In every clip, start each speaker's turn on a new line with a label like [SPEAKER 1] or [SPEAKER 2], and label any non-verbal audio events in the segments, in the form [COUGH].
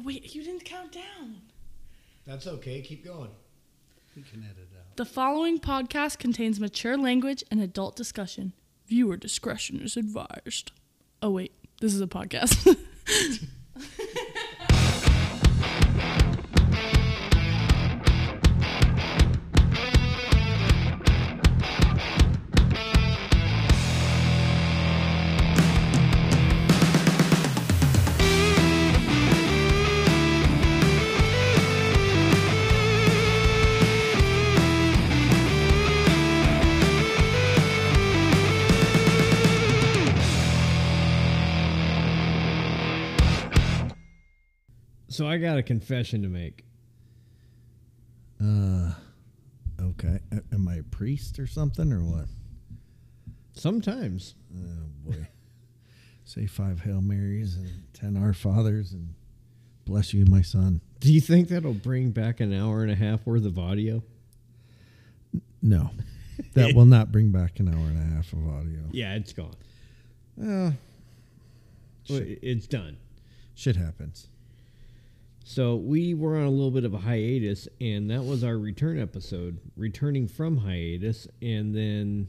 [SPEAKER 1] Oh wait, you didn't count down.
[SPEAKER 2] That's okay. Keep going. We can edit out.
[SPEAKER 1] The following podcast contains mature language and adult discussion. Viewer discretion is advised. Oh wait, this is a podcast. [LAUGHS]
[SPEAKER 3] I got a confession to make.
[SPEAKER 4] Uh, okay. Am I a priest or something or what?
[SPEAKER 3] Sometimes
[SPEAKER 4] Oh boy. [LAUGHS] Say five Hail Marys and ten Our Fathers and bless you, my son.
[SPEAKER 3] Do you think that'll bring back an hour and a half worth of audio?
[SPEAKER 4] No, that [LAUGHS] will not bring back an hour and a half of audio.
[SPEAKER 3] Yeah, it's gone.
[SPEAKER 4] Uh,
[SPEAKER 3] Well, It's done.
[SPEAKER 4] shit happens.
[SPEAKER 3] So we were on a little bit of a hiatus, and that was our return episode, returning from hiatus, and then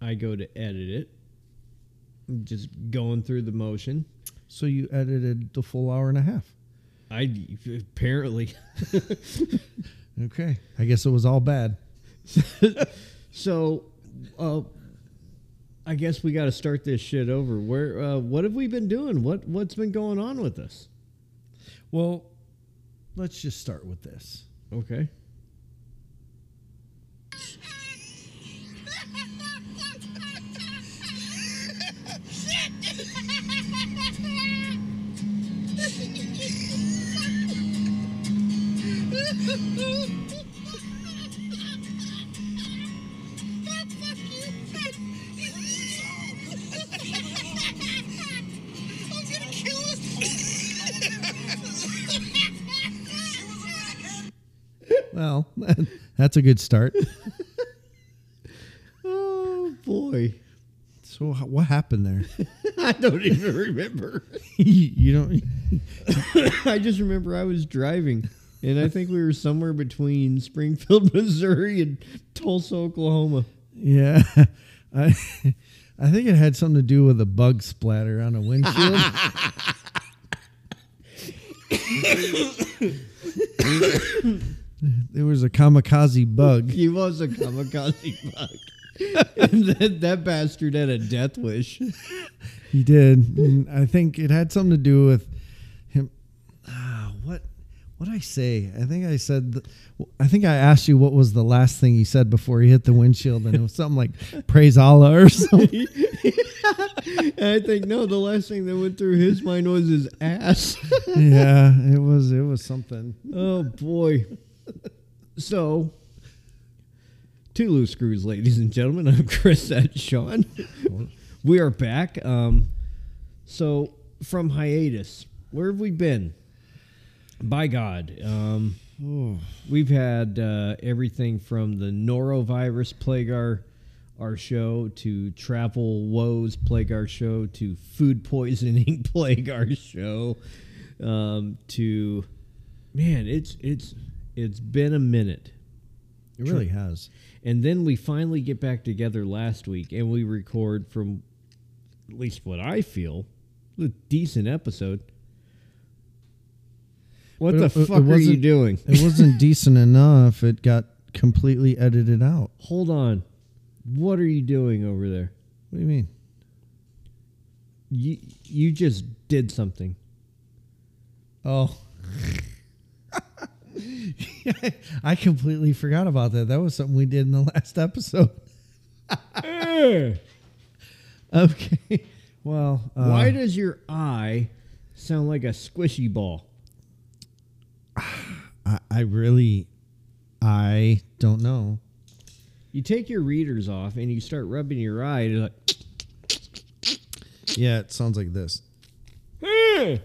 [SPEAKER 3] I go to edit it, I'm just going through the motion.
[SPEAKER 4] So you edited the full hour and a half.
[SPEAKER 3] I apparently [LAUGHS]
[SPEAKER 4] Okay. I guess it was all bad. [LAUGHS]
[SPEAKER 3] so. Uh, I guess we got to start this shit over. Where? Uh, what have we been doing? What What's been going on with us?
[SPEAKER 4] Well, let's just start with this.
[SPEAKER 3] Okay. [LAUGHS]
[SPEAKER 4] Well, that's a good start.
[SPEAKER 3] Oh boy,
[SPEAKER 4] So what happened there?
[SPEAKER 3] I don't even remember.
[SPEAKER 4] you don't.
[SPEAKER 3] I just remember I was driving, and I think we were somewhere between Springfield, Missouri, and Tulsa, Oklahoma.
[SPEAKER 4] Yeah, I I think it had something to do with a bug splatter on a windshield. There was a kamikaze bug.
[SPEAKER 3] He was a kamikaze bug. and that, that bastard had a death wish.
[SPEAKER 4] He did. And I think it had something to do with him. Ah, what what did I say? I think I said. th- I think I asked you what was the last thing he said before he hit the windshield, and it was something like "Praise Allah" or something.
[SPEAKER 3] And [LAUGHS] I think no, the last thing that went through his mind was his ass. [LAUGHS]
[SPEAKER 4] yeah, it was. It was something.
[SPEAKER 3] oh boy. So, two loose screws, ladies and gentlemen. I'm Chris. That's Shawn. we are back. Um, so from hiatus, where have we been? By God, um, we've had uh, everything from the norovirus plague our our show to travel woes plague our show to food poisoning [LAUGHS] plague our show um, to man, it's it's it's been a minute.
[SPEAKER 4] It really has.
[SPEAKER 3] And then we finally get back together last week and we record from at least what I feel a decent episode. What
[SPEAKER 4] But
[SPEAKER 3] the
[SPEAKER 4] it- it
[SPEAKER 3] fuck are you doing?
[SPEAKER 4] It wasn't [LAUGHS] decent enough. It got completely edited out.
[SPEAKER 3] Hold on. What are you doing over there?
[SPEAKER 4] What do you mean?
[SPEAKER 3] You you just did something.
[SPEAKER 4] Oh. [LAUGHS] [LAUGHS] I completely forgot about that. That was something we did in the last episode. [LAUGHS] Okay. Well, uh,
[SPEAKER 3] Why does your eye sound like a squishy ball?
[SPEAKER 4] I, I really, I don't know.
[SPEAKER 3] You take your readers off and you start rubbing your eye. And you're like,
[SPEAKER 4] Yeah, it sounds like this.
[SPEAKER 3] "Eh.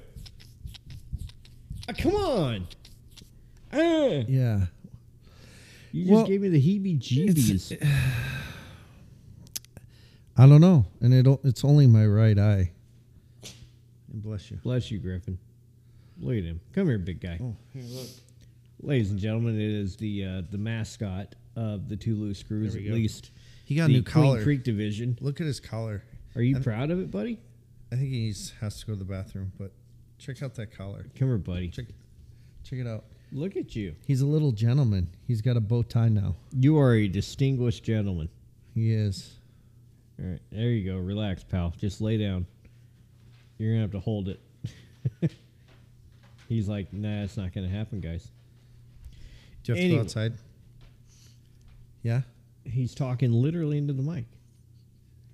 [SPEAKER 3] Ah, come on. Eh.
[SPEAKER 4] Yeah.
[SPEAKER 3] You just
[SPEAKER 4] Well,
[SPEAKER 3] gave me the heebie-jeebies. [SIGHS]
[SPEAKER 4] I don't know, and it it's only my right eye. And bless you.
[SPEAKER 3] Bless you, Griffin. Look at him. Come here, big guy.
[SPEAKER 4] Oh, here, look.
[SPEAKER 3] Ladies and gentlemen, it is the uh, the mascot of the two loose screws, at
[SPEAKER 4] go.
[SPEAKER 3] least
[SPEAKER 4] He got a new
[SPEAKER 3] Queen
[SPEAKER 4] collar.
[SPEAKER 3] Creek division.
[SPEAKER 4] Look at his collar.
[SPEAKER 3] Are you proud of it, buddy?
[SPEAKER 4] I think he has to go to the bathroom, but check out that collar.
[SPEAKER 3] Come here, buddy.
[SPEAKER 4] Check, check it out.
[SPEAKER 3] Look at you.
[SPEAKER 4] He's a little gentleman. He's got a bow tie now.
[SPEAKER 3] You are a distinguished gentleman.
[SPEAKER 4] He is.
[SPEAKER 3] All right, there you go. Relax, pal. Just lay down. You're gonna have to hold it. [LAUGHS] He's like, nah, it's not gonna happen, guys.
[SPEAKER 4] Do you have to go outside? Yeah.
[SPEAKER 3] He's talking literally into the mic.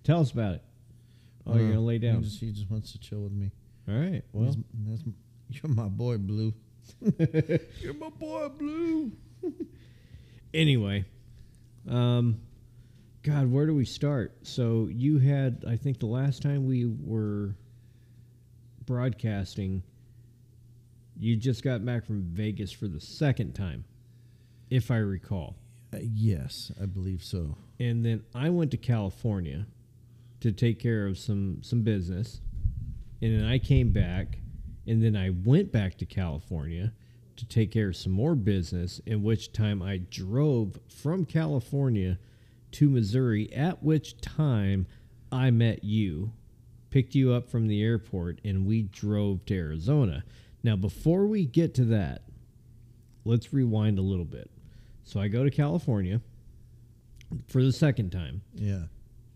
[SPEAKER 3] Tell us about it. Oh, you're
[SPEAKER 4] Uh,
[SPEAKER 3] gonna lay
[SPEAKER 4] He
[SPEAKER 3] down.
[SPEAKER 4] just, he just wants to chill with me.
[SPEAKER 3] All right. Well,
[SPEAKER 4] He's- that's, you're my boy, Blue. You're my boy, Blue.
[SPEAKER 3] anyway, um, God, where do we start? So you had, I think, the last time we were broadcasting, you just got back from Vegas for the second time, if I recall.
[SPEAKER 4] Uh, yes, I believe so.
[SPEAKER 3] and then I went to California to take care of some some business, and then I came back, and then I went back to California to take care of some more business. In which time I drove from California to Missouri. At which time I met you, picked you up from the airport, and we drove to Arizona. Now, before we get to that, let's rewind a little bit. So I go to California for the second time.
[SPEAKER 4] Yeah.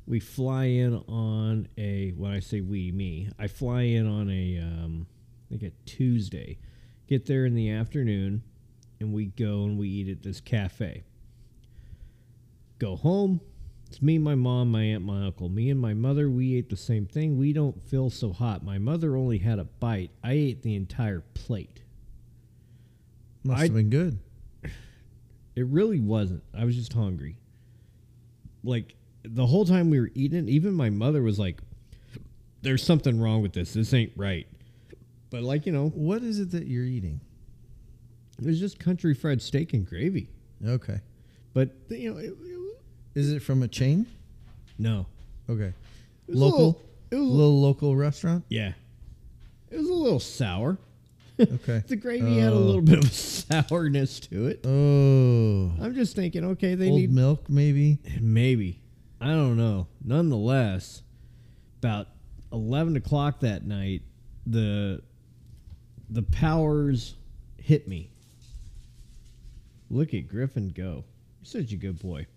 [SPEAKER 3] We fly in on a when I say we me, I fly in on a um, Think a Tuesday. Get there in the afternoon, and we go and we eat at this cafe. Go home. It's me, my mom, my aunt, my uncle. Me and my mother, we ate the same thing. We don't feel so hot. My mother only had a bite. I ate the entire plate.
[SPEAKER 4] Must
[SPEAKER 3] I-
[SPEAKER 4] have been good.
[SPEAKER 3] It really wasn't. I was just hungry. Like the whole time we were eating, even my mother was like, "There's something wrong with this. This ain't right." But like you know,
[SPEAKER 4] What is it that you're eating?
[SPEAKER 3] it was just country fried steak and gravy.
[SPEAKER 4] Okay.
[SPEAKER 3] But you know, it, it,
[SPEAKER 4] Is it from a chain?
[SPEAKER 3] no,
[SPEAKER 4] Okay.
[SPEAKER 3] It was a
[SPEAKER 4] Local?
[SPEAKER 3] little- it
[SPEAKER 4] A
[SPEAKER 3] was a
[SPEAKER 4] little local restaurant?
[SPEAKER 3] yeah, it was a little sour.
[SPEAKER 4] Okay. [LAUGHS]
[SPEAKER 3] The gravy had a
[SPEAKER 4] Oh.
[SPEAKER 3] little bit of sourness to it.
[SPEAKER 4] Oh.
[SPEAKER 3] I'm just thinking, okay, they
[SPEAKER 4] Old
[SPEAKER 3] need
[SPEAKER 4] milk, maybe?
[SPEAKER 3] Maybe. I don't know. Nonetheless, about eleven o'clock that night, the the powers hit me. Look at Griffin go. Such a good boy.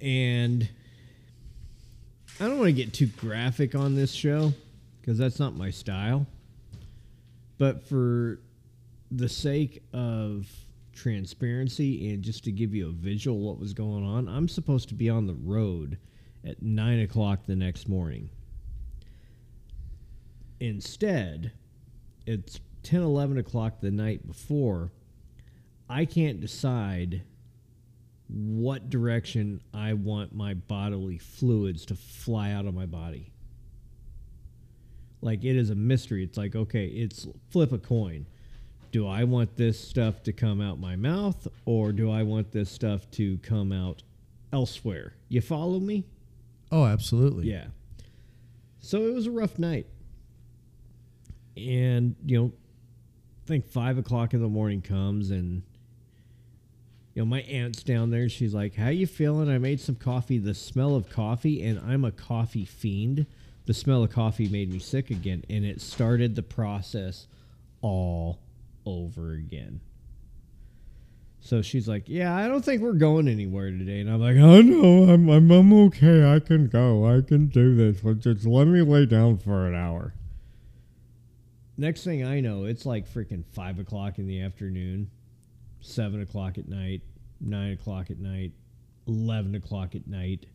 [SPEAKER 3] And I don't want to get too graphic on this show because that's not my style. But for the sake of transparency and just to give you a visual what was going on, I'm supposed to be on the road at nine o'clock the next morning. Instead, it's 10, 11 o'clock the night before. I can't decide what direction I want my bodily fluids to fly out of my body. Like it is a mystery. It's like, okay, it's flip a coin. Do I want this stuff to come out my mouth or do I want this stuff to come out elsewhere? You follow me?
[SPEAKER 4] Oh, absolutely.
[SPEAKER 3] Yeah. So it was a rough night. And, you know, I think five o'clock in the morning comes and you know, my aunt's down there. She's like, How you feeling? I made some coffee. The smell of coffee, and I'm a coffee fiend. The smell of coffee made me sick again, and it started the process all over again. So she's like, "Yeah, I don't think we're going anywhere today." And I'm like, "Oh no, I'm I'm, I'm okay. I can go. I can do this. But just let me lay down for an hour." Next thing I know, it's like freaking five o'clock in the afternoon, seven o'clock at night, nine o'clock at night, eleven o'clock at night.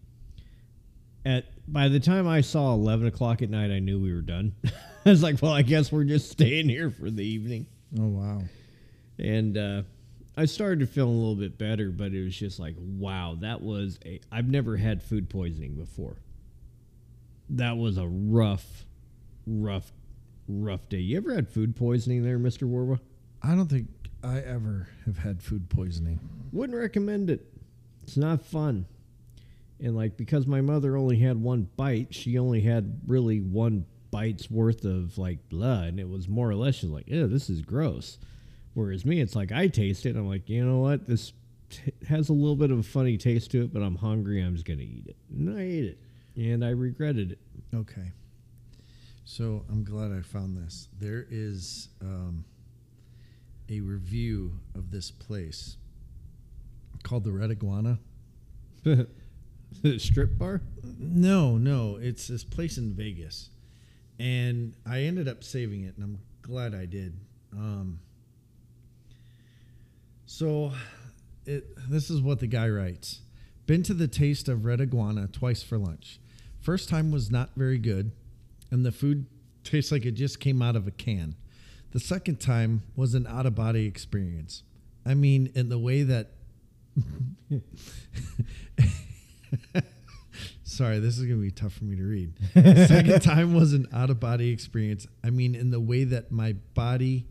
[SPEAKER 3] At by the time I saw eleven o'clock at night, I knew we were done. [LAUGHS] I was like, "Well, I guess we're just staying here for the evening."
[SPEAKER 4] Oh, wow.
[SPEAKER 3] and uh, I started to feel a little bit better, but it was just like, wow, that was a. I've never had food poisoning before. That was a rough, rough, rough day. You ever had food poisoning there, Mister Warwa?
[SPEAKER 4] I don't think I ever have had food poisoning.
[SPEAKER 3] Wouldn't recommend it. It's not fun. And like because my mother only had one bite, she only had really one bites worth of like blood, and it was more or less just like, ew, this is gross. Whereas me, it's like I taste it, and I'm like, you know what, this t- has a little bit of a funny taste to it, but I'm hungry, I'm just gonna eat it, and I ate it, and I regretted it.
[SPEAKER 4] Okay. So I'm glad I found this. There is um, a review of this place called the Red Iguana. [LAUGHS]
[SPEAKER 3] strip bar.
[SPEAKER 4] No, no, it's this place in Vegas, and I ended up saving it, and I'm glad I did. Um, so, it this is what the guy writes: Been to the Taste of Red Iguana twice for lunch. First time was not very good, and the food tastes like it just came out of a can. The second time was an out of body experience. I mean, in the way that [LAUGHS] Sorry, this is going to be tough for me to read. The second [LAUGHS] time was an out of body experience. I mean, in the way that my body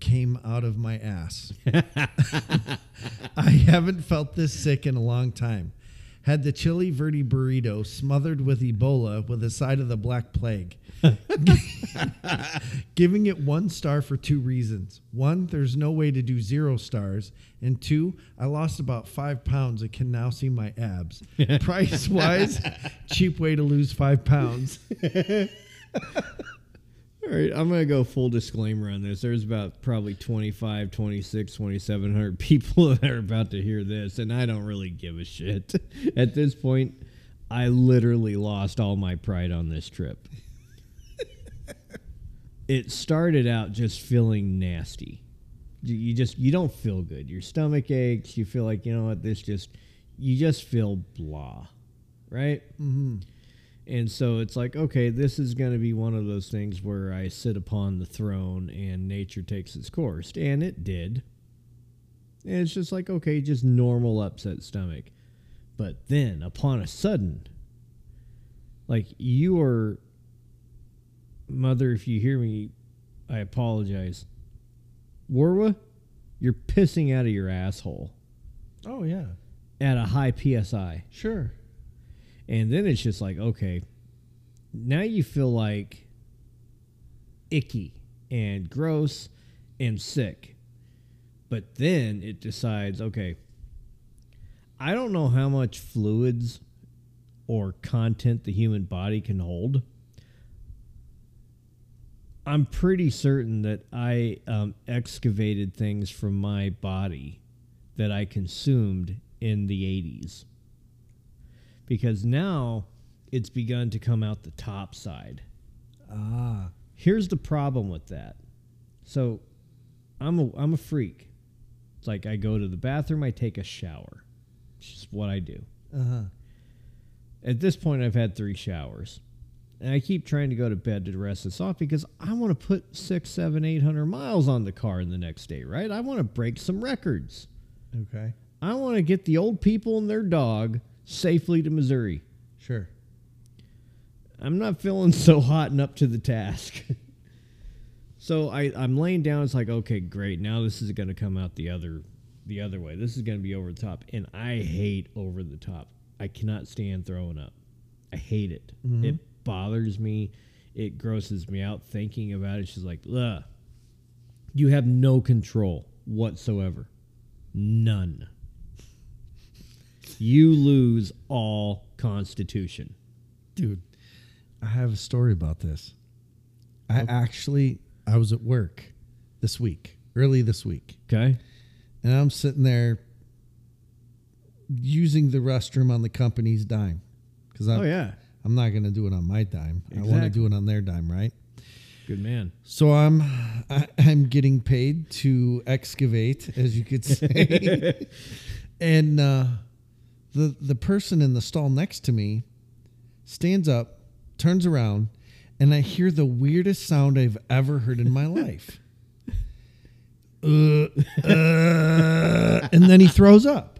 [SPEAKER 4] came out of my ass. [LAUGHS] I haven't felt this sick in a long time. Had the chili verde burrito smothered with Ebola with a side of the Black Plague. [LAUGHS] Giving it one star for two reasons. One, there's no way to do zero stars. And two, I lost about five pounds and can now see my abs. [LAUGHS] Price wise, cheap way to lose five pounds. [LAUGHS]
[SPEAKER 3] All right, I'm going to go full disclaimer on this. There's about probably 25, 26, 2700 [LAUGHS] people that are about to hear this, and I don't really give a shit. [LAUGHS] At this point, I literally lost all my pride on this trip. [LAUGHS] it started out just feeling nasty. You- just you don't feel good. Your stomach aches. You feel like, you know what, this just you just feel blah. Right?
[SPEAKER 4] Mm-hmm.
[SPEAKER 3] And so it's like, okay, this is going to be one of those things where I sit upon the throne and nature takes its course. And it did. And it's just like, okay, just normal upset stomach. But then, upon a sudden, like you are, mother, if you hear me, I apologize. Warwa, you're pissing out of your asshole
[SPEAKER 4] Oh, yeah.
[SPEAKER 3] at a high PSI.
[SPEAKER 4] Sure.
[SPEAKER 3] And then it's just like, okay, now you feel like icky and gross and sick. But then it decides, okay, I don't know how much fluids or content the human body can hold. I'm pretty certain that I um, excavated things from my body that I consumed in the 80s because now it's begun to come out the top side.
[SPEAKER 4] Ah.
[SPEAKER 3] Here's the problem with that. So I'm a I'm a freak. It's like I go to the bathroom, I take a shower. It's just what I do.
[SPEAKER 4] Uh huh.
[SPEAKER 3] At this point I've had three showers. And I keep trying to go to bed to rest this off because I want to put six, seven, eight hundred miles on the car in the next day, right? I want to break some records.
[SPEAKER 4] Okay.
[SPEAKER 3] I want to get the old people and their dog safely to Missouri.
[SPEAKER 4] Sure.
[SPEAKER 3] I'm not feeling [LAUGHS] so hot and up to the task. [LAUGHS] so I, I'm laying down. It's like, okay, great. Now this is going to come out the other, the other way. This is going to be over the top, and I hate over the top. I cannot stand throwing up. I hate it. Mm-hmm. It bothers me. It grosses me out thinking about it. She's like, ugh. You have no control whatsoever. None. You lose all constitution.
[SPEAKER 4] Dude, I have a story about this. I actually I was at work this week, early this week,
[SPEAKER 3] Okay.
[SPEAKER 4] and I'm sitting there using the restroom on the company's dime because I'm
[SPEAKER 3] Oh yeah.
[SPEAKER 4] I'm not going to do it on my dime. I want to do it on their dime, right?
[SPEAKER 3] Good man.
[SPEAKER 4] So I'm I, I'm getting paid to excavate, as you could say, [LAUGHS] and uh, the the person in the stall next to me stands up, turns around, and I hear the weirdest sound I've ever heard in my life. [LAUGHS] Uh, uh, and then he throws up,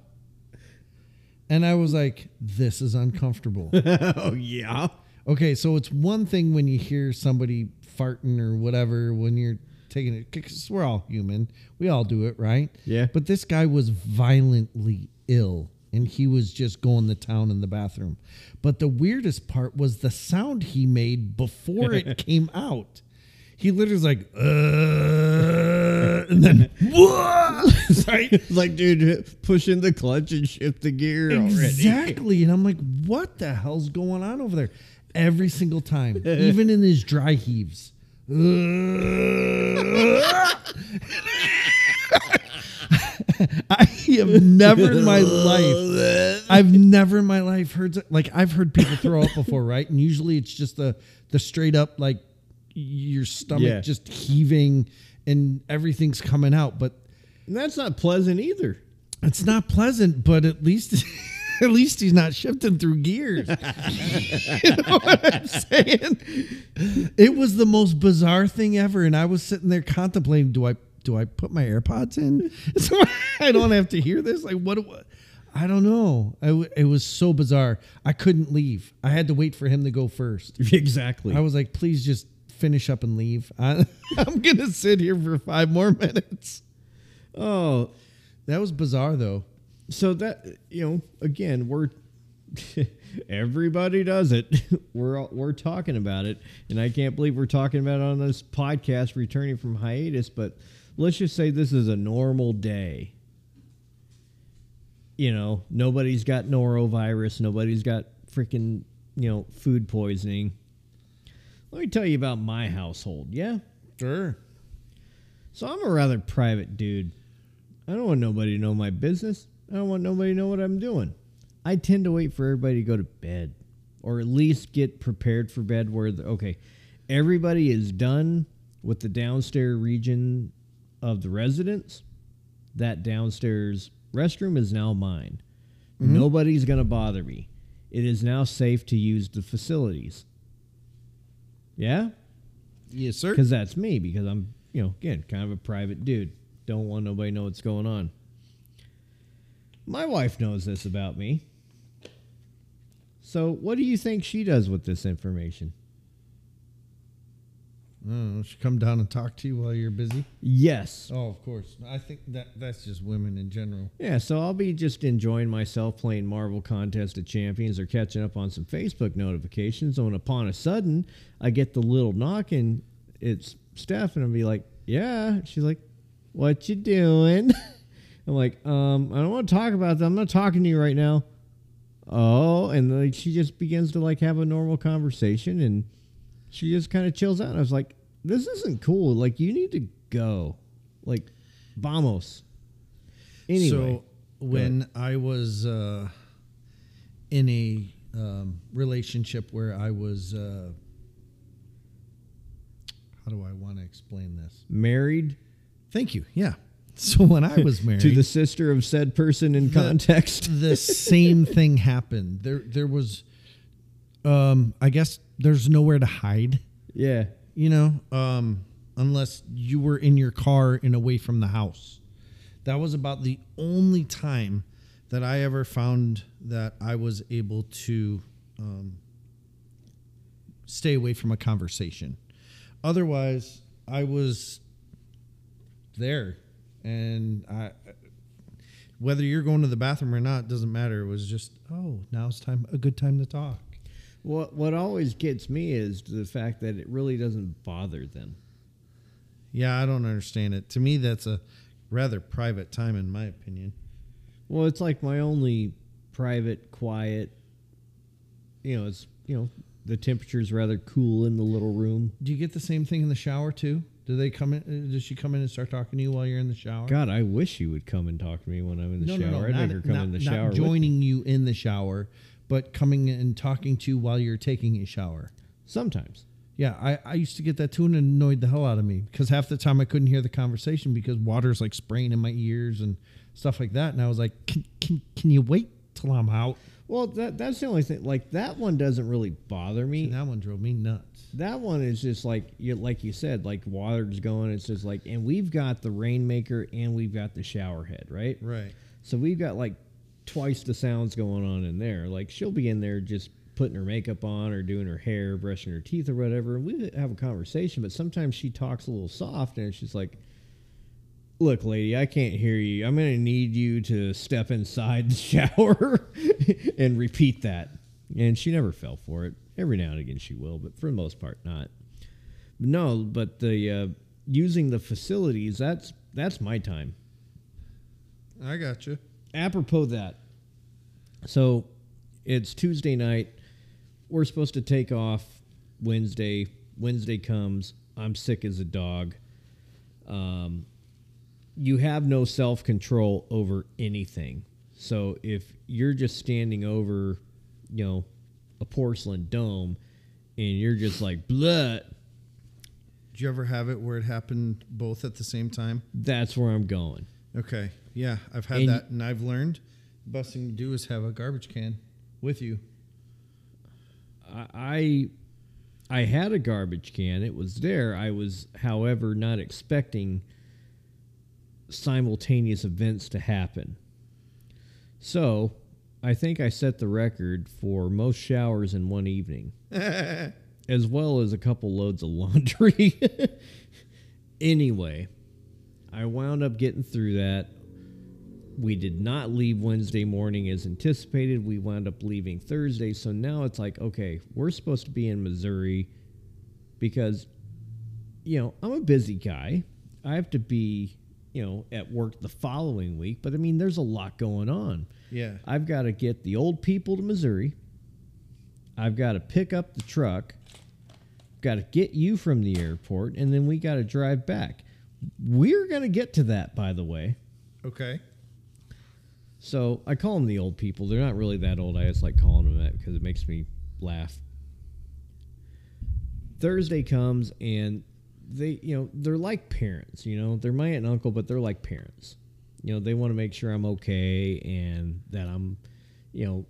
[SPEAKER 4] and I was like, "This is uncomfortable." [LAUGHS]
[SPEAKER 3] oh yeah.
[SPEAKER 4] Okay, so it's one thing when you hear somebody farting or whatever when you're taking it, because we're all human. We all do it, right?
[SPEAKER 3] Yeah.
[SPEAKER 4] But this guy was violently ill and he was just going to town in the bathroom. But the weirdest part was the sound he made before it [LAUGHS] came out. He literally was like, uh, and then, [LAUGHS] [LAUGHS] right?
[SPEAKER 3] It's like, dude, pushing the clutch and shift the gear already.
[SPEAKER 4] Exactly. And I'm like, what the hell's going on over there? Every single time, even in his dry heaves. I have never in my life, [LAUGHS] I've never in my life heard like I've heard people throw up before, right? And usually it's just the the straight up like your stomach
[SPEAKER 3] Yeah.
[SPEAKER 4] just heaving and everything's coming out, but
[SPEAKER 3] And that's not pleasant either.
[SPEAKER 4] it's not pleasant, but at least [LAUGHS] at least he's not shifting through gears. [LAUGHS] you know what I'm saying? It was the most bizarre thing ever, and I was sitting there contemplating: do I do I put my AirPods in [LAUGHS] so I don't have to hear this? Like what? what I don't know. I w it was so bizarre. I couldn't leave. I had to wait for him to go first. [LAUGHS]
[SPEAKER 3] Exactly.
[SPEAKER 4] I was like, please just finish up and leave. [LAUGHS] I, I'm gonna sit here for five more minutes.
[SPEAKER 3] oh,
[SPEAKER 4] That was bizarre, though.
[SPEAKER 3] so that you know, again, we're everybody does it. we're all- we're talking about it, and I can't believe we're talking about it on this podcast returning from hiatus. But let's just say this is a normal day. You know, nobody's got norovirus. Nobody's got freaking you know food poisoning. Let me tell you about my household. Yeah.
[SPEAKER 4] Sure.
[SPEAKER 3] So I'm a rather private dude. I don't want nobody to know my business. I don't want nobody to know what I'm doing. I tend to wait for everybody to go to bed or at least get prepared for bed where the, okay, everybody is done with the downstairs region of the residence. That downstairs restroom is now mine. Mm-hmm. Nobody's going to bother me. It is now safe to use the facilities. Yeah?
[SPEAKER 4] Yes, sir.
[SPEAKER 3] because that's me because i'm you know again kind of a private dude don't want nobody to know what's going on my wife knows this about me so what do you think she does with this information
[SPEAKER 4] Oh, she come down and talk to you while you're busy.
[SPEAKER 3] yes
[SPEAKER 4] Oh, of course. I think that that's just women in general.
[SPEAKER 3] yeah so i'll be just enjoying myself playing marvel contest of champions or catching up on some facebook notifications and upon a sudden i get the little knock and it's steph and i'll be like yeah she's like what you doing [LAUGHS] i'm like um i don't want to talk about that i'm not talking to you right now oh and like she just begins to like have a normal conversation and she just kind of chills out and i was like this isn't cool like you need to go like vamos anyway
[SPEAKER 4] So when I was uh, in a um, relationship where I was, uh, how do I want to explain this?
[SPEAKER 3] married
[SPEAKER 4] Thank you. Yeah. [LAUGHS] So when I was married, [LAUGHS]
[SPEAKER 3] to the sister of said person in
[SPEAKER 4] The-
[SPEAKER 3] context
[SPEAKER 4] the [LAUGHS] same thing happened. There, there was, um, I guess there's nowhere to hide.
[SPEAKER 3] yeah
[SPEAKER 4] you know, um, unless you were in your car and away from the house. That was about the only time that I ever found that I was able to um, stay away from a conversation. Otherwise, I was there, and I. Whether you're going to the bathroom or not doesn't matter. It was just, oh, now's time a good time to talk.
[SPEAKER 3] What what always gets me is the fact that it really doesn't bother them
[SPEAKER 4] Yeah, I don't understand it. To me, that's a rather private time, in my opinion.
[SPEAKER 3] well it's like my only private quiet you know it's you know the temperature's rather cool in the little room
[SPEAKER 4] Do you get the same thing in the shower too? Do they come in? uh, Does she come in and start talking to you while you're in the shower?
[SPEAKER 3] god i wish she would come and talk to me when i'm in the
[SPEAKER 4] no,
[SPEAKER 3] shower
[SPEAKER 4] no, no,
[SPEAKER 3] i'd
[SPEAKER 4] not,
[SPEAKER 3] make her come
[SPEAKER 4] not-
[SPEAKER 3] in the
[SPEAKER 4] not
[SPEAKER 3] shower with
[SPEAKER 4] joining you in the shower, but coming and talking to you while you're taking a shower.
[SPEAKER 3] sometimes
[SPEAKER 4] Yeah, I, I used to get that too and it annoyed the hell out of me because half the time I couldn't hear the conversation because water's like spraying in my ears and stuff like that. And I was like, can, can, can you wait till I'm out?
[SPEAKER 3] well that that's the only thing like that one doesn't really bother me
[SPEAKER 4] And that one drove me nuts.
[SPEAKER 3] That one is just like you like you said, like water's going. It's just like, and we've got the rainmaker and we've got the shower head, right?
[SPEAKER 4] Right.
[SPEAKER 3] So we've got like twice the sounds going on in there. Like she'll be in there just putting her makeup on or doing her hair, brushing her teeth or whatever, and we have a conversation. But sometimes she talks a little soft, and she's like, look, lady, I can't hear you. I'm going to need you to step inside the [LAUGHS] shower and repeat that. And she never fell for it. Every now and again she will, but for the most part, not. No, but the uh, using the facilities that's that's my time.
[SPEAKER 4] I got you.
[SPEAKER 3] Apropos that, so it's Tuesday night. We're supposed to take off Wednesday. Wednesday comes. I'm sick as a dog. Um, you have no self control over anything. So if you're just standing over, you know, a porcelain dome, and you're just like blah,
[SPEAKER 4] Did you ever have it where it happened both at the same time?
[SPEAKER 3] that's where I'm going.
[SPEAKER 4] Okay. Yeah, I've had
[SPEAKER 3] And-
[SPEAKER 4] that, and I've learned the best thing to do is have a garbage can with you.
[SPEAKER 3] I I had a garbage can. It was there. I was, however, not expecting simultaneous events to happen. So, I think I set the record for most showers in one evening, [LAUGHS] as well as a couple loads of laundry. [LAUGHS] anyway, I wound up getting through that. We did not leave Wednesday morning as anticipated. We wound up leaving Thursday. So now it's like, okay, we're supposed to be in Missouri because, you know, I'm a busy guy. I have to be, you know, at work the following week. But I mean, there's a lot going on.
[SPEAKER 4] Yeah.
[SPEAKER 3] I've got to get the old people to Missouri. I've got to pick up the truck. Got to get you from the airport, and then we got to drive back. We're going to get to that, by the way.
[SPEAKER 4] Okay.
[SPEAKER 3] So I call them the old people. They're not really that old. I just like calling them that because it makes me laugh. Thursday comes and they, you know, they're like parents. You know, they're my aunt and uncle, but they're like parents. You know, they want to make sure I'm okay and that I'm, you know,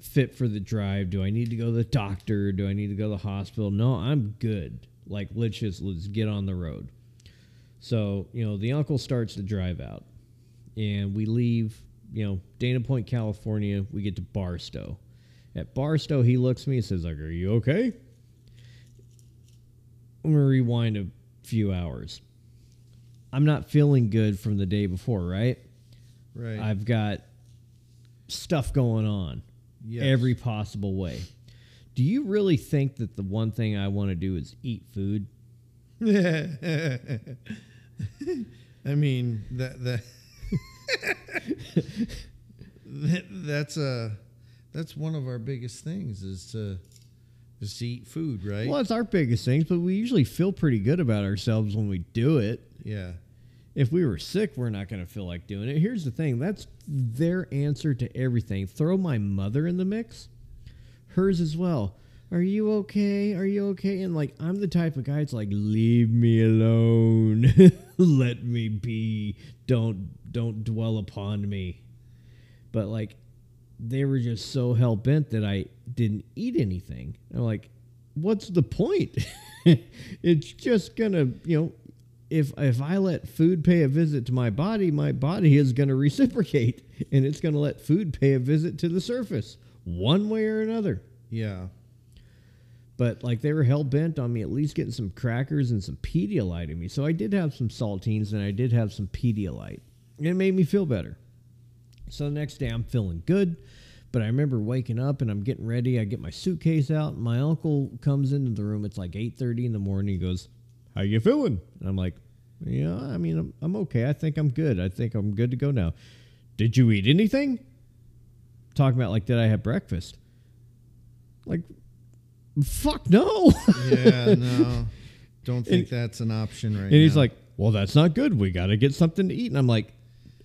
[SPEAKER 3] fit for the drive. Do I need to go to the doctor? Do I need to go to the hospital? No, I'm good. Like let's just let's get on the road. So you know, the uncle starts to drive out and we leave, you know, Dana Point, California. We get to Barstow. At Barstow, he looks at me and says, like, Are you okay? I'm gonna rewind a few hours. I'm not feeling good from the day before, right?
[SPEAKER 4] Right.
[SPEAKER 3] I've got stuff going on
[SPEAKER 4] Yes.
[SPEAKER 3] every possible way. Do you really think that the one thing I want to do is eat food? [LAUGHS]
[SPEAKER 4] I mean that that, that that's a that's one of our biggest things is to is to eat food, right?
[SPEAKER 3] Well, it's our biggest things, but we usually feel pretty good about ourselves when we do it.
[SPEAKER 4] Yeah.
[SPEAKER 3] if we were sick, we're not going to feel like doing it. Here's the thing that's their answer to everything. Throw my mother in the mix, hers as well. Are you okay? Are you okay? And like, I'm the type of guy that's like, leave me alone. [LAUGHS] Let me be. Don't don't dwell upon me. But like, they were just so hell bent that I didn't eat anything. I'm like, what's the point? [LAUGHS] it's just gonna, you know, if if I let food pay a visit to my body, my body is gonna reciprocate, [LAUGHS] and it's gonna let food pay a visit to the surface, one way or another.
[SPEAKER 4] Yeah.
[SPEAKER 3] But like they were hell bent on me at least getting some crackers and some Pedialyte in me. So I did have some saltines and I did have some Pedialyte. And it made me feel better. So the next day I'm feeling good. But I remember waking up and I'm getting ready. I get my suitcase out. And my uncle comes into the room. It's like 8:30 in the morning. He goes, "How you feeling?" And I'm like, "Yeah, I mean, I'm, I'm okay. I think I'm good. I think I'm good to go now." Did you eat anything? Talking about like, did I have breakfast? Like, fuck no.
[SPEAKER 4] Yeah. No. [LAUGHS] Don't think that's an option right now.
[SPEAKER 3] And he's like, "Well, that's not good. We got to get something to eat." And I'm like,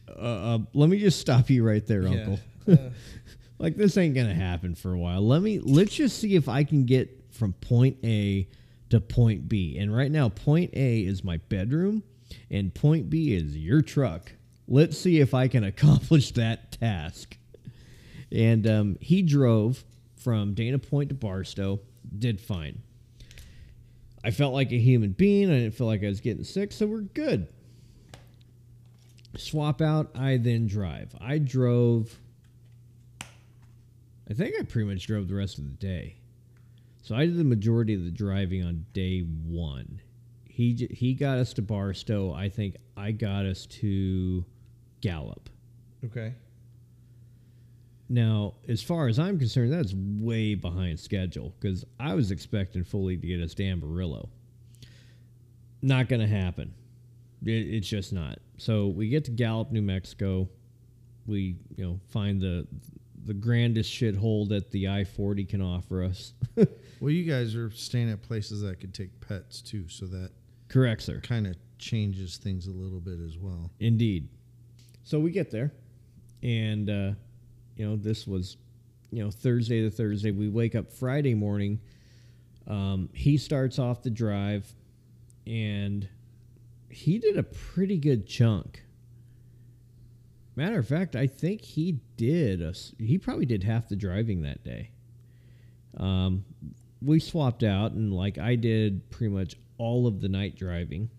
[SPEAKER 3] uh, uh, "Let me just stop you right there,
[SPEAKER 4] Yeah.
[SPEAKER 3] Uncle. [LAUGHS]
[SPEAKER 4] Uh, [LAUGHS]
[SPEAKER 3] like this ain't gonna happen for a while. Let me let's just see if I can get from point A to point B. And right now, point A is my bedroom, and point B is your truck. Let's see if I can [LAUGHS] accomplish that task." And um, he drove from Dana Point to Barstow. Did fine. I felt like a human being. I didn't feel like I was getting sick, so we're good. Swap out, I then drive. I drove, I think I pretty much drove the rest of the day. So I did the majority of the driving on day one. he he got us to Barstow. I think I got us to Gallup.
[SPEAKER 4] Okay.
[SPEAKER 3] Now, as far as I'm concerned, that's way behind schedule because I was expecting fully to get us to Amarillo. Not going to happen. It, it's just not. So we get to Gallup, New Mexico. We you know find the the grandest shithole that the I forty can offer us. [LAUGHS]
[SPEAKER 4] Well, you guys are staying at places that could take pets too, so that
[SPEAKER 3] Correct, sir.
[SPEAKER 4] kind of changes things a little bit as well.
[SPEAKER 3] Indeed. So we get there, and uh, you know this was, you know, Thursday to Thursday. We wake up Friday morning. Um, he starts off the drive, and he did a pretty good chunk. Matter of fact, I think he did. A, he probably did half the driving that day. Um, we swapped out, and like I did pretty much all of the night driving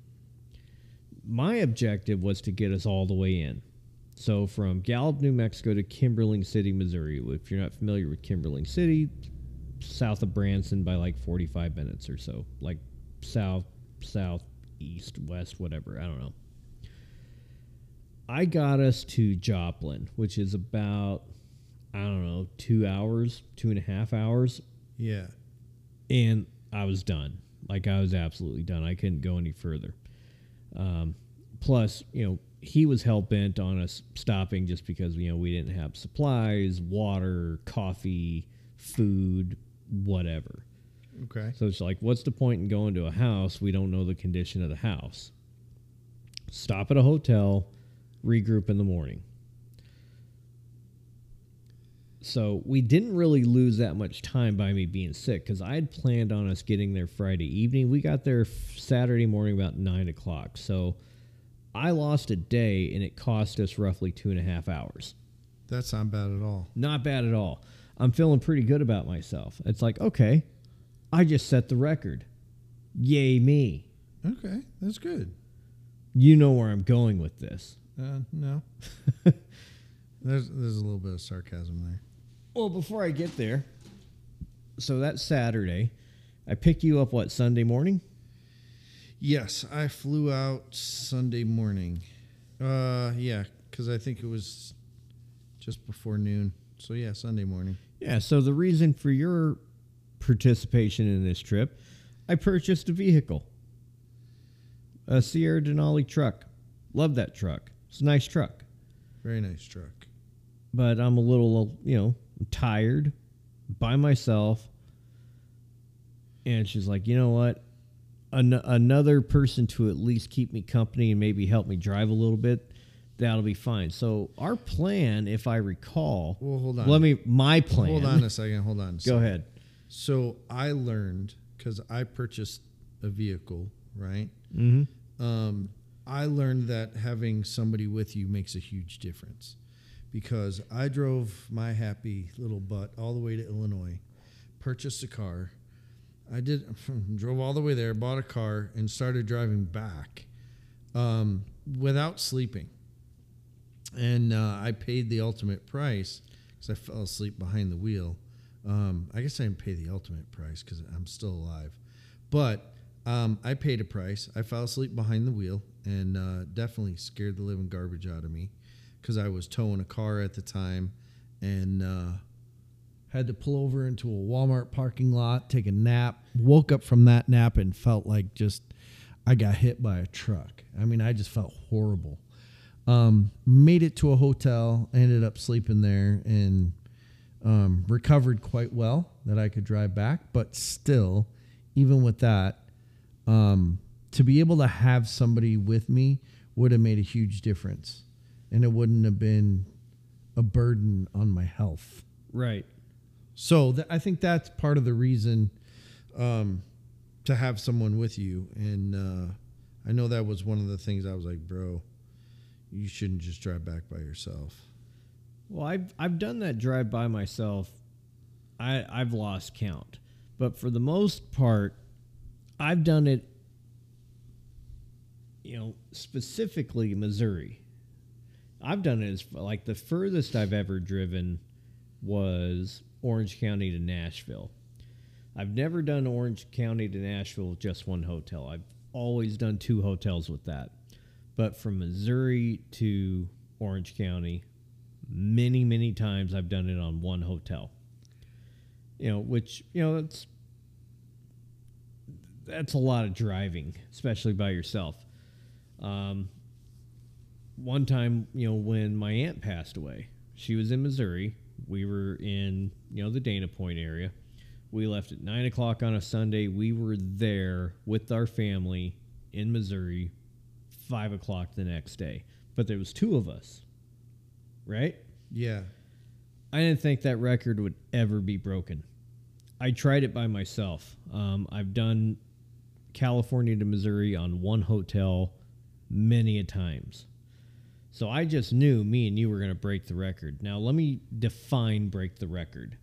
[SPEAKER 3] my objective was to get us all the way in. So from Gallup, New Mexico to Kimberling City, Missouri. If you're not familiar with Kimberling City, south of Branson by like 45 minutes or so, like south, south, east, west, whatever. I don't know. I got us to Joplin, which is about, I don't know, two hours, two and a half hours
[SPEAKER 4] Yeah.
[SPEAKER 3] and I was done. Like I was absolutely done. I couldn't go any further. Um, plus, you know, he was hell bent on us stopping just because you know we didn't have supplies, water, coffee, food, whatever.
[SPEAKER 4] Okay.
[SPEAKER 3] So it's like, what's the point in going to a house we don't know the condition of the house? Stop at a hotel, regroup in the morning. So we didn't really lose that much time by me being sick because I had planned on us getting there Friday evening. We got there Saturday morning about nine o'clock. So I lost a day and it cost us roughly two and a half hours.
[SPEAKER 4] That's not bad at all.
[SPEAKER 3] Not bad at all. I'm feeling pretty good about myself. It's like, okay, I just set the record. Yay, me.
[SPEAKER 4] Okay, that's good.
[SPEAKER 3] You know where I'm going with this.
[SPEAKER 4] Uh, no. [LAUGHS] there's there's a little bit of sarcasm there.
[SPEAKER 3] Well, before I get there, so that Saturday, I pick you up, what, Sunday morning?
[SPEAKER 4] Yes, I flew out Sunday morning. Uh, yeah, because I think it was just before noon. So yeah, Sunday morning.
[SPEAKER 3] Yeah, so the reason for your participation in this trip, I purchased a vehicle. A Sierra Denali truck. Love that truck. It's a nice truck.
[SPEAKER 4] Very nice truck.
[SPEAKER 3] but I'm a little, uh, you know, tired by myself. And she's like, you know what? An- another person to at least keep me company and maybe help me drive a little bit. That'll be fine. So our plan, if I recall,
[SPEAKER 4] Well, hold on.
[SPEAKER 3] let me my plan.
[SPEAKER 4] Hold on a second. Hold on. [LAUGHS]
[SPEAKER 3] Go
[SPEAKER 4] second.
[SPEAKER 3] ahead.
[SPEAKER 4] So I learned because I purchased a vehicle, right?
[SPEAKER 3] Mm-hmm.
[SPEAKER 4] Um, I learned that having somebody with you makes a huge difference because I drove my happy little butt all the way to Illinois, purchased a car. I did [LAUGHS] drove all the way there, bought a car, and started driving back um, without sleeping. And uh, I paid the ultimate price because I fell asleep behind the wheel. Um, I guess I didn't pay the ultimate price because I'm still alive, but um, I paid a price. I fell asleep behind the wheel and uh, definitely scared the living garbage out of me because I was towing a car at the time and uh, had to pull over into a Walmart parking lot, take a nap. Woke up from that nap and felt like just I got hit by a truck. I mean, I just felt horrible. Um, made it to a hotel, ended up sleeping there, and um, recovered quite well that I could drive back. But still, even with that, um, to be able to have somebody with me would have made a huge difference, and it wouldn't have been a burden on my health.
[SPEAKER 3] Right.
[SPEAKER 4] So th- I think that's part of the reason um, to have someone with you. And uh, I know that was one of the things I was like, bro, you shouldn't just drive back by yourself.
[SPEAKER 3] Well, I've I've done that drive by myself. I I've lost count, but for the most part, I've done it. You know, specifically Missouri. I've done it as like the furthest I've ever driven was Orange County to Nashville. I've never done Orange County to Nashville with just one hotel. I've always done two hotels with that. But from Missouri to Orange County, many, many times I've done it on one hotel. You know, which, you know, that's that's a lot of driving, especially by yourself. Um, one time, you know, when my aunt passed away, she was in Missouri. We were in, you know, the Dana Point area. We left at nine o'clock on a Sunday. We were there with our family in Missouri, five o'clock the next day. But there was two of us, right?
[SPEAKER 4] Yeah.
[SPEAKER 3] I didn't think that record would ever be broken. I tried it by myself. Um, I've done California to Missouri on one hotel many a times. So I just knew me and you were going to break the record. Now let me define break the record.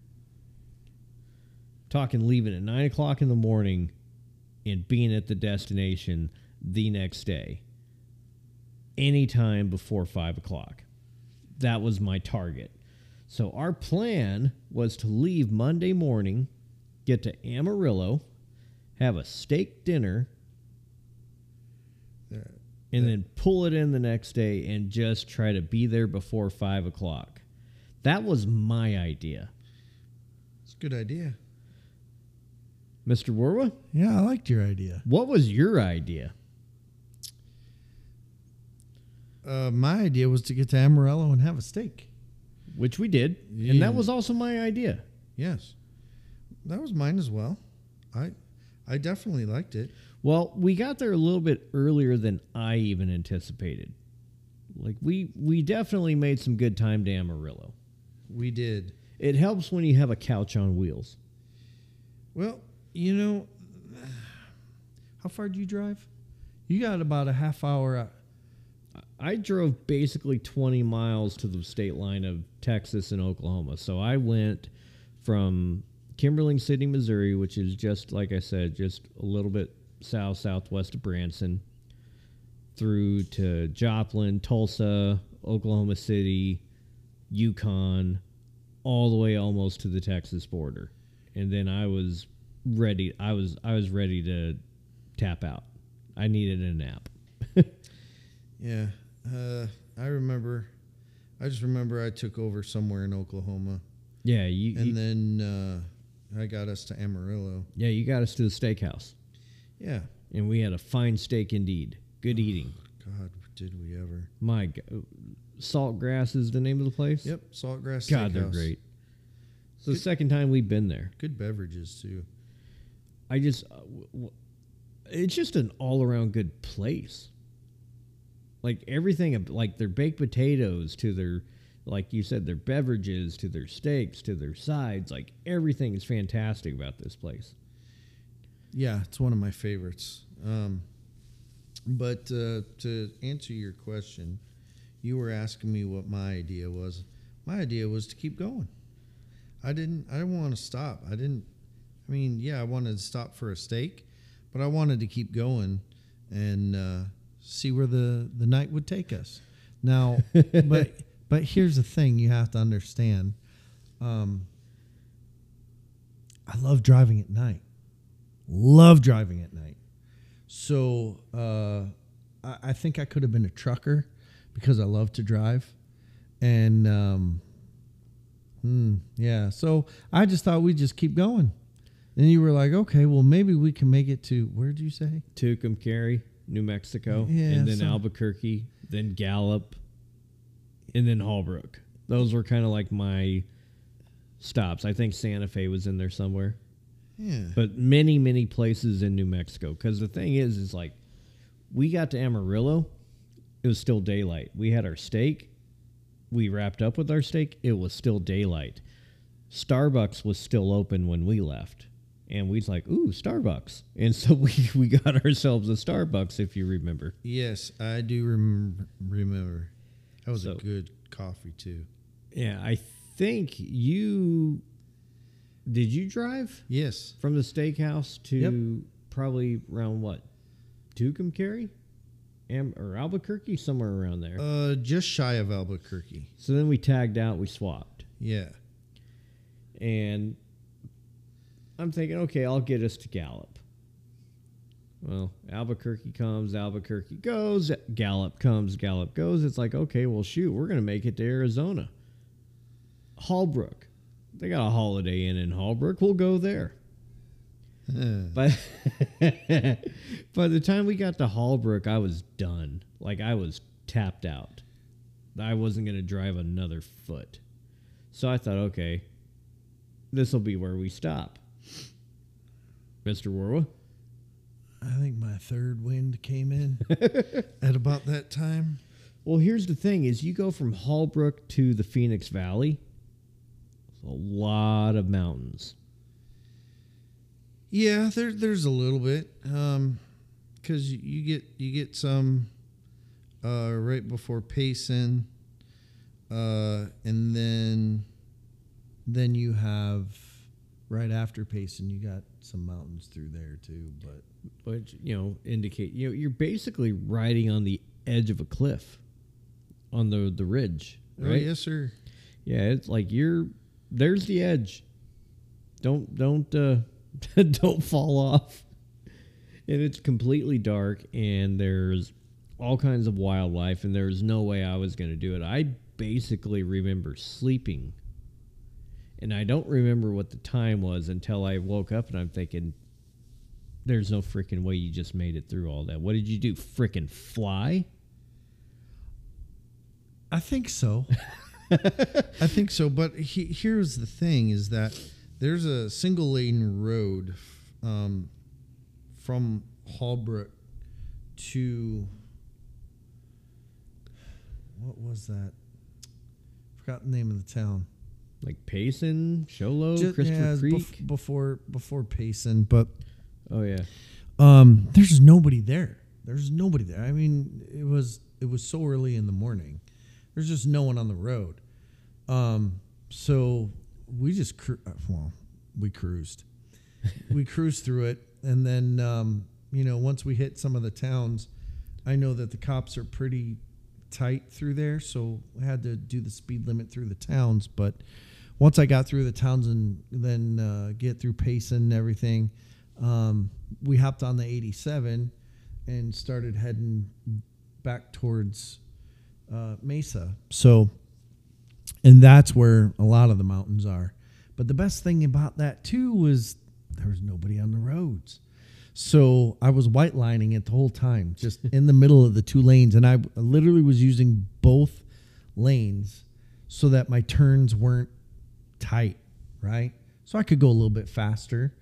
[SPEAKER 3] Talking leaving at nine o'clock in the morning and being at the destination the next day. Anytime before five o'clock. That was my target. So our plan was to leave Monday morning, get to Amarillo, have a steak dinner, and then pull it in the next day and just try to be there before five o'clock. That was my idea.
[SPEAKER 4] It's a good idea.
[SPEAKER 3] Mr. Warwa,
[SPEAKER 4] Yeah, I liked your idea.
[SPEAKER 3] what was your idea?
[SPEAKER 4] Uh, my idea was to get to Amarillo and have a steak.
[SPEAKER 3] Which we did, and that was also my idea.
[SPEAKER 4] Yes. That was mine as well. I I definitely liked it.
[SPEAKER 3] Well, we got there a little bit earlier than I even anticipated. Like we we definitely made some good time to Amarillo.
[SPEAKER 4] We did.
[SPEAKER 3] It helps when you have a couch on wheels.
[SPEAKER 4] Well, you know, [SIGHS] how far do you drive? You got about a half hour.
[SPEAKER 3] I drove basically 20 miles to the state line of Texas and Oklahoma. So I went from Kimberling City, Missouri, which is just like I said, just a little bit south southwest of Branson, through to Joplin, Tulsa, Oklahoma City, Yukon, all the way almost to the Texas border. And then I was ready I was I was ready to tap out. I needed a nap. [LAUGHS]
[SPEAKER 4] Yeah. Uh, I remember. I just remember I took over somewhere in Oklahoma,
[SPEAKER 3] Yeah, you,
[SPEAKER 4] and
[SPEAKER 3] you-
[SPEAKER 4] then uh, I got us to Amarillo.
[SPEAKER 3] yeah, you got us to the steakhouse,
[SPEAKER 4] Yeah.
[SPEAKER 3] and we had a fine steak indeed. Good eating.
[SPEAKER 4] God, did we ever?
[SPEAKER 3] My God. Saltgrass is the name of the place.
[SPEAKER 4] Yep. Saltgrass.
[SPEAKER 3] God, they're
[SPEAKER 4] Steakhouse.
[SPEAKER 3] great. It's the second time we've been there.
[SPEAKER 4] Good beverages too.
[SPEAKER 3] I just, uh, w- w- it's just an all around good place. Like everything, like their baked potatoes to their, like you said, their beverages to their steaks to their sides. Like everything is fantastic about this place.
[SPEAKER 4] Yeah, it's one of my favorites. Um, but uh, to answer your question, you were asking me what my idea was. My idea was to keep going. I didn't. I didn't want to stop. I didn't. I mean, yeah, I wanted to stop for a steak, but I wanted to keep going and uh, see where the the night would take us. Now, [LAUGHS] but but here's the thing: you have to understand. Um, I love driving at night love driving at night. So uh, I, I think I could have been a trucker because I love to drive, and um, hmm, yeah. So I just thought we'd just keep going. And you were like, okay, well maybe we can make it to where did you say?
[SPEAKER 3] Tucumcari, New Mexico,
[SPEAKER 4] Yeah,
[SPEAKER 3] and then
[SPEAKER 4] so-
[SPEAKER 3] Albuquerque, then Gallup, and then Holbrook. Those were kind of like my stops. I think Santa Fe was in there somewhere,
[SPEAKER 4] Yeah,
[SPEAKER 3] but many, many places in New Mexico. Because the thing is, is like we got to Amarillo, it was still daylight. We had our steak. We wrapped up with our steak. It was still daylight. Starbucks was still open when we left. And we was like, ooh, Starbucks. And so [LAUGHS] we, we got ourselves a Starbucks, if you remember.
[SPEAKER 4] yes, I do rem- remember. That was
[SPEAKER 3] So-
[SPEAKER 4] a good coffee too.
[SPEAKER 3] Yeah, I think you did you drive
[SPEAKER 4] Yes,
[SPEAKER 3] from the steakhouse to
[SPEAKER 4] Yep.
[SPEAKER 3] probably around what? Tucumcari? Am or Albuquerque, somewhere around there.
[SPEAKER 4] uh, just shy of Albuquerque.
[SPEAKER 3] so then we tagged out, we swapped.
[SPEAKER 4] Yeah,
[SPEAKER 3] And I'm thinking, okay, I'll get us to Gallup. Well, Albuquerque comes, Albuquerque goes, Gallup comes, Gallup goes. It's like, okay, well, shoot, we're going to make it to Arizona. Holbrook. They got a Holiday Inn in Holbrook. We'll go there.
[SPEAKER 4] Uh,
[SPEAKER 3] But [LAUGHS] by the time we got to Holbrook, I was done. Like I was tapped out. I wasn't going to drive another foot. So I thought, okay, this will be where we stop. Mr. Warwa?
[SPEAKER 4] I think my third wind came in [LAUGHS] at about that time.
[SPEAKER 3] Well, here's the thing is you go from Holbrook to the Phoenix Valley. A lot of mountains.
[SPEAKER 4] Yeah, there, there's a little bit, um, because you, you get you get some uh, right before Payson, uh, and then then you have right after Payson, you got some mountains through there too. But
[SPEAKER 3] Which, you know, indicate you know, you're basically riding on the edge of a cliff on the the ridge.
[SPEAKER 4] oh
[SPEAKER 3] Right?
[SPEAKER 4] yes, sir.
[SPEAKER 3] Yeah, it's like you're there's the edge. Don't don't uh [LAUGHS] don't fall off. And it's completely dark and there's all kinds of wildlife and there's no way I was going to do it. I basically remember sleeping. And I don't remember what the time was until I woke up and I'm thinking there's no freaking way you just made it through all that. What did you do? Freaking fly?
[SPEAKER 4] I think so. [LAUGHS] I think so. But he, here's the thing: is that there's a single lane road um, from Holbrook to what was that? Forgot the name of the town.
[SPEAKER 3] Like Payson, Show Low,
[SPEAKER 4] Ju-
[SPEAKER 3] Christopher
[SPEAKER 4] yeah,
[SPEAKER 3] Creek?
[SPEAKER 4] bef- before before Payson, but
[SPEAKER 3] oh yeah.
[SPEAKER 4] um, there's nobody there. There's nobody there. I mean, it was it was so early in the morning. There's just no one on the road. Um, so we just cru- uh, well, we cruised. [LAUGHS] we cruised through it, and then um, you know once we hit some of the towns, I know that the cops are pretty tight through there, so I had to do the speed limit through the towns. But once I got through the towns and then uh, get through Payson and everything, um, we hopped on the 87 and started heading back towards uh, Mesa. So, and that's where a lot of the mountains are. But the best thing about that too was there was nobody on the roads. So I was white lining it the whole time, just [LAUGHS] in the middle of the two lanes. And I literally was using both lanes so that my turns weren't tight, right? So I could go a little bit faster.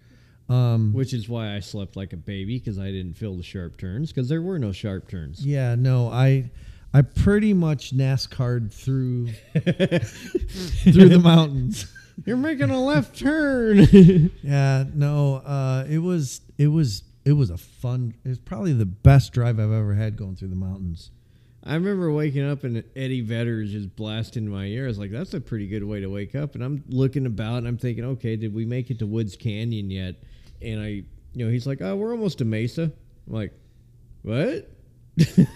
[SPEAKER 4] Um,
[SPEAKER 3] Which is why I slept like a baby because I didn't feel the sharp turns because there were no sharp turns.
[SPEAKER 4] Yeah, no, I I pretty much NASCAR'd through [LAUGHS] through the mountains. [LAUGHS]
[SPEAKER 3] You're making a left turn. [LAUGHS]
[SPEAKER 4] Yeah, no, uh, it was it was it was a fun. It was probably the best drive I've ever had going through the mountains.
[SPEAKER 3] I remember waking up and Eddie Vedder's just blasting in my ear. I was like, that's a pretty good way to wake up. And I'm looking about and I'm thinking, okay, did we make it to Woods Canyon yet? And I, you know, he's like, oh, we're almost to Mesa. I'm like, what? [LAUGHS]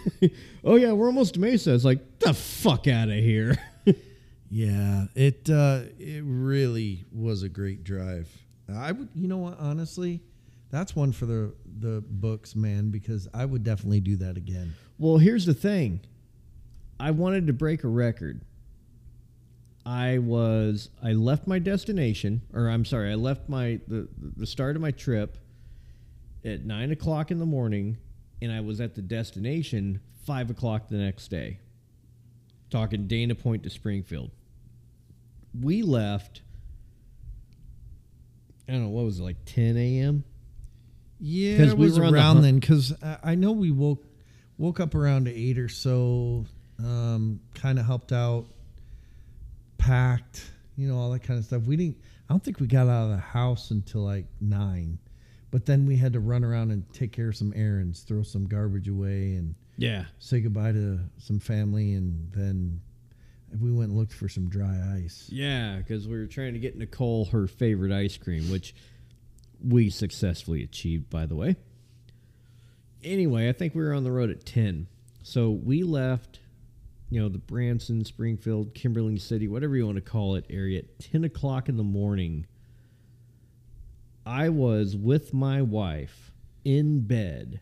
[SPEAKER 3] oh, yeah, we're almost to Mesa. It's like, the fuck out of here. [LAUGHS]
[SPEAKER 4] Yeah, it uh, it really was a great drive. I would, you know what, honestly, that's one for the the books, man, because I would definitely do that again.
[SPEAKER 3] Well, here's the thing. I wanted to break a record. I was I left my destination, or I'm sorry, I left my the the start of my trip at nine o'clock in the morning, and I was at the destination five o'clock the next day. Talking Dana Point to Springfield. We left. I don't know what was it like 10 a.m.
[SPEAKER 4] Yeah,
[SPEAKER 3] 'Cause
[SPEAKER 4] it
[SPEAKER 3] we were on the
[SPEAKER 4] around then because I, I know we woke woke up around eight or so. Um, kind of helped out, packed, you know, all that kind of stuff. We didn't. I don't think we got out of the house until like nine, but then we had to run around and take care of some errands, throw some garbage away, and
[SPEAKER 3] Yeah.
[SPEAKER 4] say goodbye to some family, and then we went and looked for some dry ice.
[SPEAKER 3] Yeah, because we were trying to get Nicole her favorite ice cream, which we successfully achieved, by the way. Anyway, I think we were on the road at 10. So we left, you know, the Branson, Springfield, Kimberling City, whatever you want to call it, area at 10 o'clock in the morning. I was with my wife in bed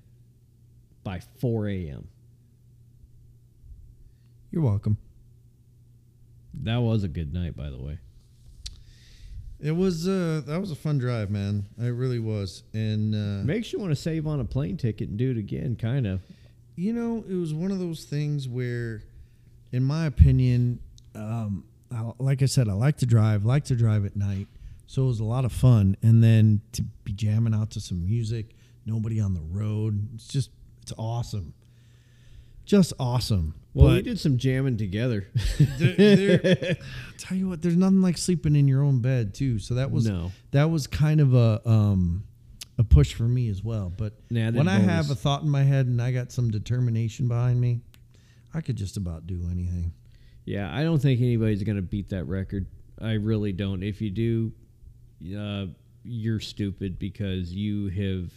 [SPEAKER 3] by 4 a.m.
[SPEAKER 4] You're welcome.
[SPEAKER 3] That was a good night, by the way.
[SPEAKER 4] It was uh that was a fun drive, man. It really was. And uh
[SPEAKER 3] Makes you want to save on a plane ticket and do it again, kind of.
[SPEAKER 4] you know, it was one of those things where in my opinion, um I, like I said, I like to drive, like to drive at night. So it was a lot of fun and then to be jamming out to some music, nobody on the road. It's just it's awesome. Just awesome.
[SPEAKER 3] Well, we did some jamming together. [LAUGHS] [SIGHS]
[SPEAKER 4] tell you what, there's nothing like sleeping in your own bed too. So that was
[SPEAKER 3] No.
[SPEAKER 4] that was kind of a um a push for me as well. But
[SPEAKER 3] Nah,
[SPEAKER 4] when I have a thought in my head and I got some determination behind me, I could just about do anything.
[SPEAKER 3] Yeah, I don't think anybody's going to beat that record. I really don't. If you do, uh, you're stupid because you have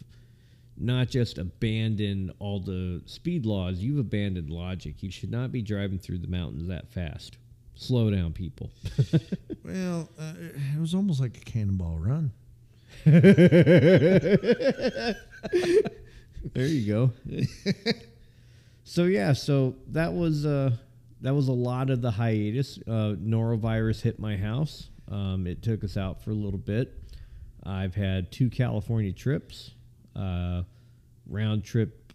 [SPEAKER 3] not just abandon all the speed laws, you've abandoned logic. You should not be driving through the mountains that fast. Slow down, people. [LAUGHS]
[SPEAKER 4] Well, uh, it was almost like a cannonball run.
[SPEAKER 3] There you go. [LAUGHS] so yeah, so that was uh that was a lot of the hiatus. Uh, norovirus hit my house. Um, it took us out for a little bit. I've had two California trips, uh, round trip,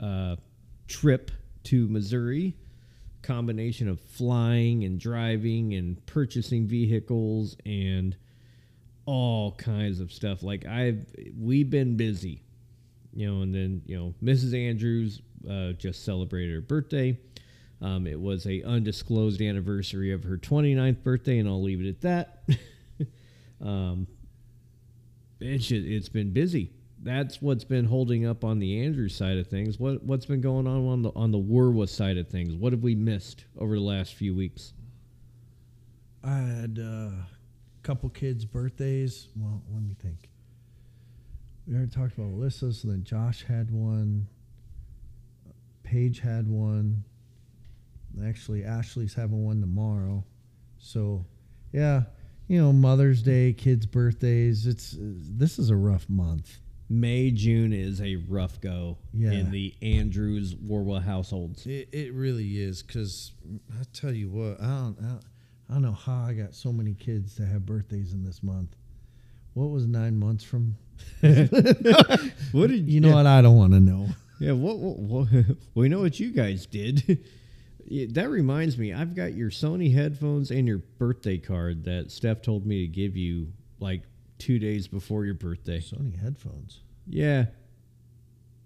[SPEAKER 3] uh, trip to Missouri, combination of flying and driving and purchasing vehicles and all kinds of stuff. Like I've we've been busy you know, and then you know, Mrs. Andrews uh, just celebrated her birthday. Um, it was a undisclosed anniversary of her 29th birthday, and I'll leave it at that. [LAUGHS] um, it's just, it's been busy. That's what's been holding up on the Andrews side of things. What what's been going on on the on the Warwa side of things? What have we missed over the last few weeks?
[SPEAKER 4] I had uh, a couple kids' birthdays. Well, let me think. We already talked about Alyssa, so then Josh had one. Paige had one. Actually, Ashley's having one tomorrow. So, yeah, you know, Mother's Day, kids' birthdays. It's this is a rough month.
[SPEAKER 3] May June is a rough go
[SPEAKER 4] Yeah.
[SPEAKER 3] in the Andrews Warwa households.
[SPEAKER 4] It, it really is because I tell you what, I don't, I don't, I don't know how I got so many kids to have birthdays in this month. What was nine months from? [LAUGHS]
[SPEAKER 3] What did
[SPEAKER 4] You know what? I don't want to know.
[SPEAKER 3] Yeah, what, what, what [LAUGHS] we know what you guys did. [LAUGHS] Yeah, that reminds me, I've got your Sony headphones and your birthday card that Steph told me to give you like two days before your birthday.
[SPEAKER 4] Sony headphones.
[SPEAKER 3] Yeah,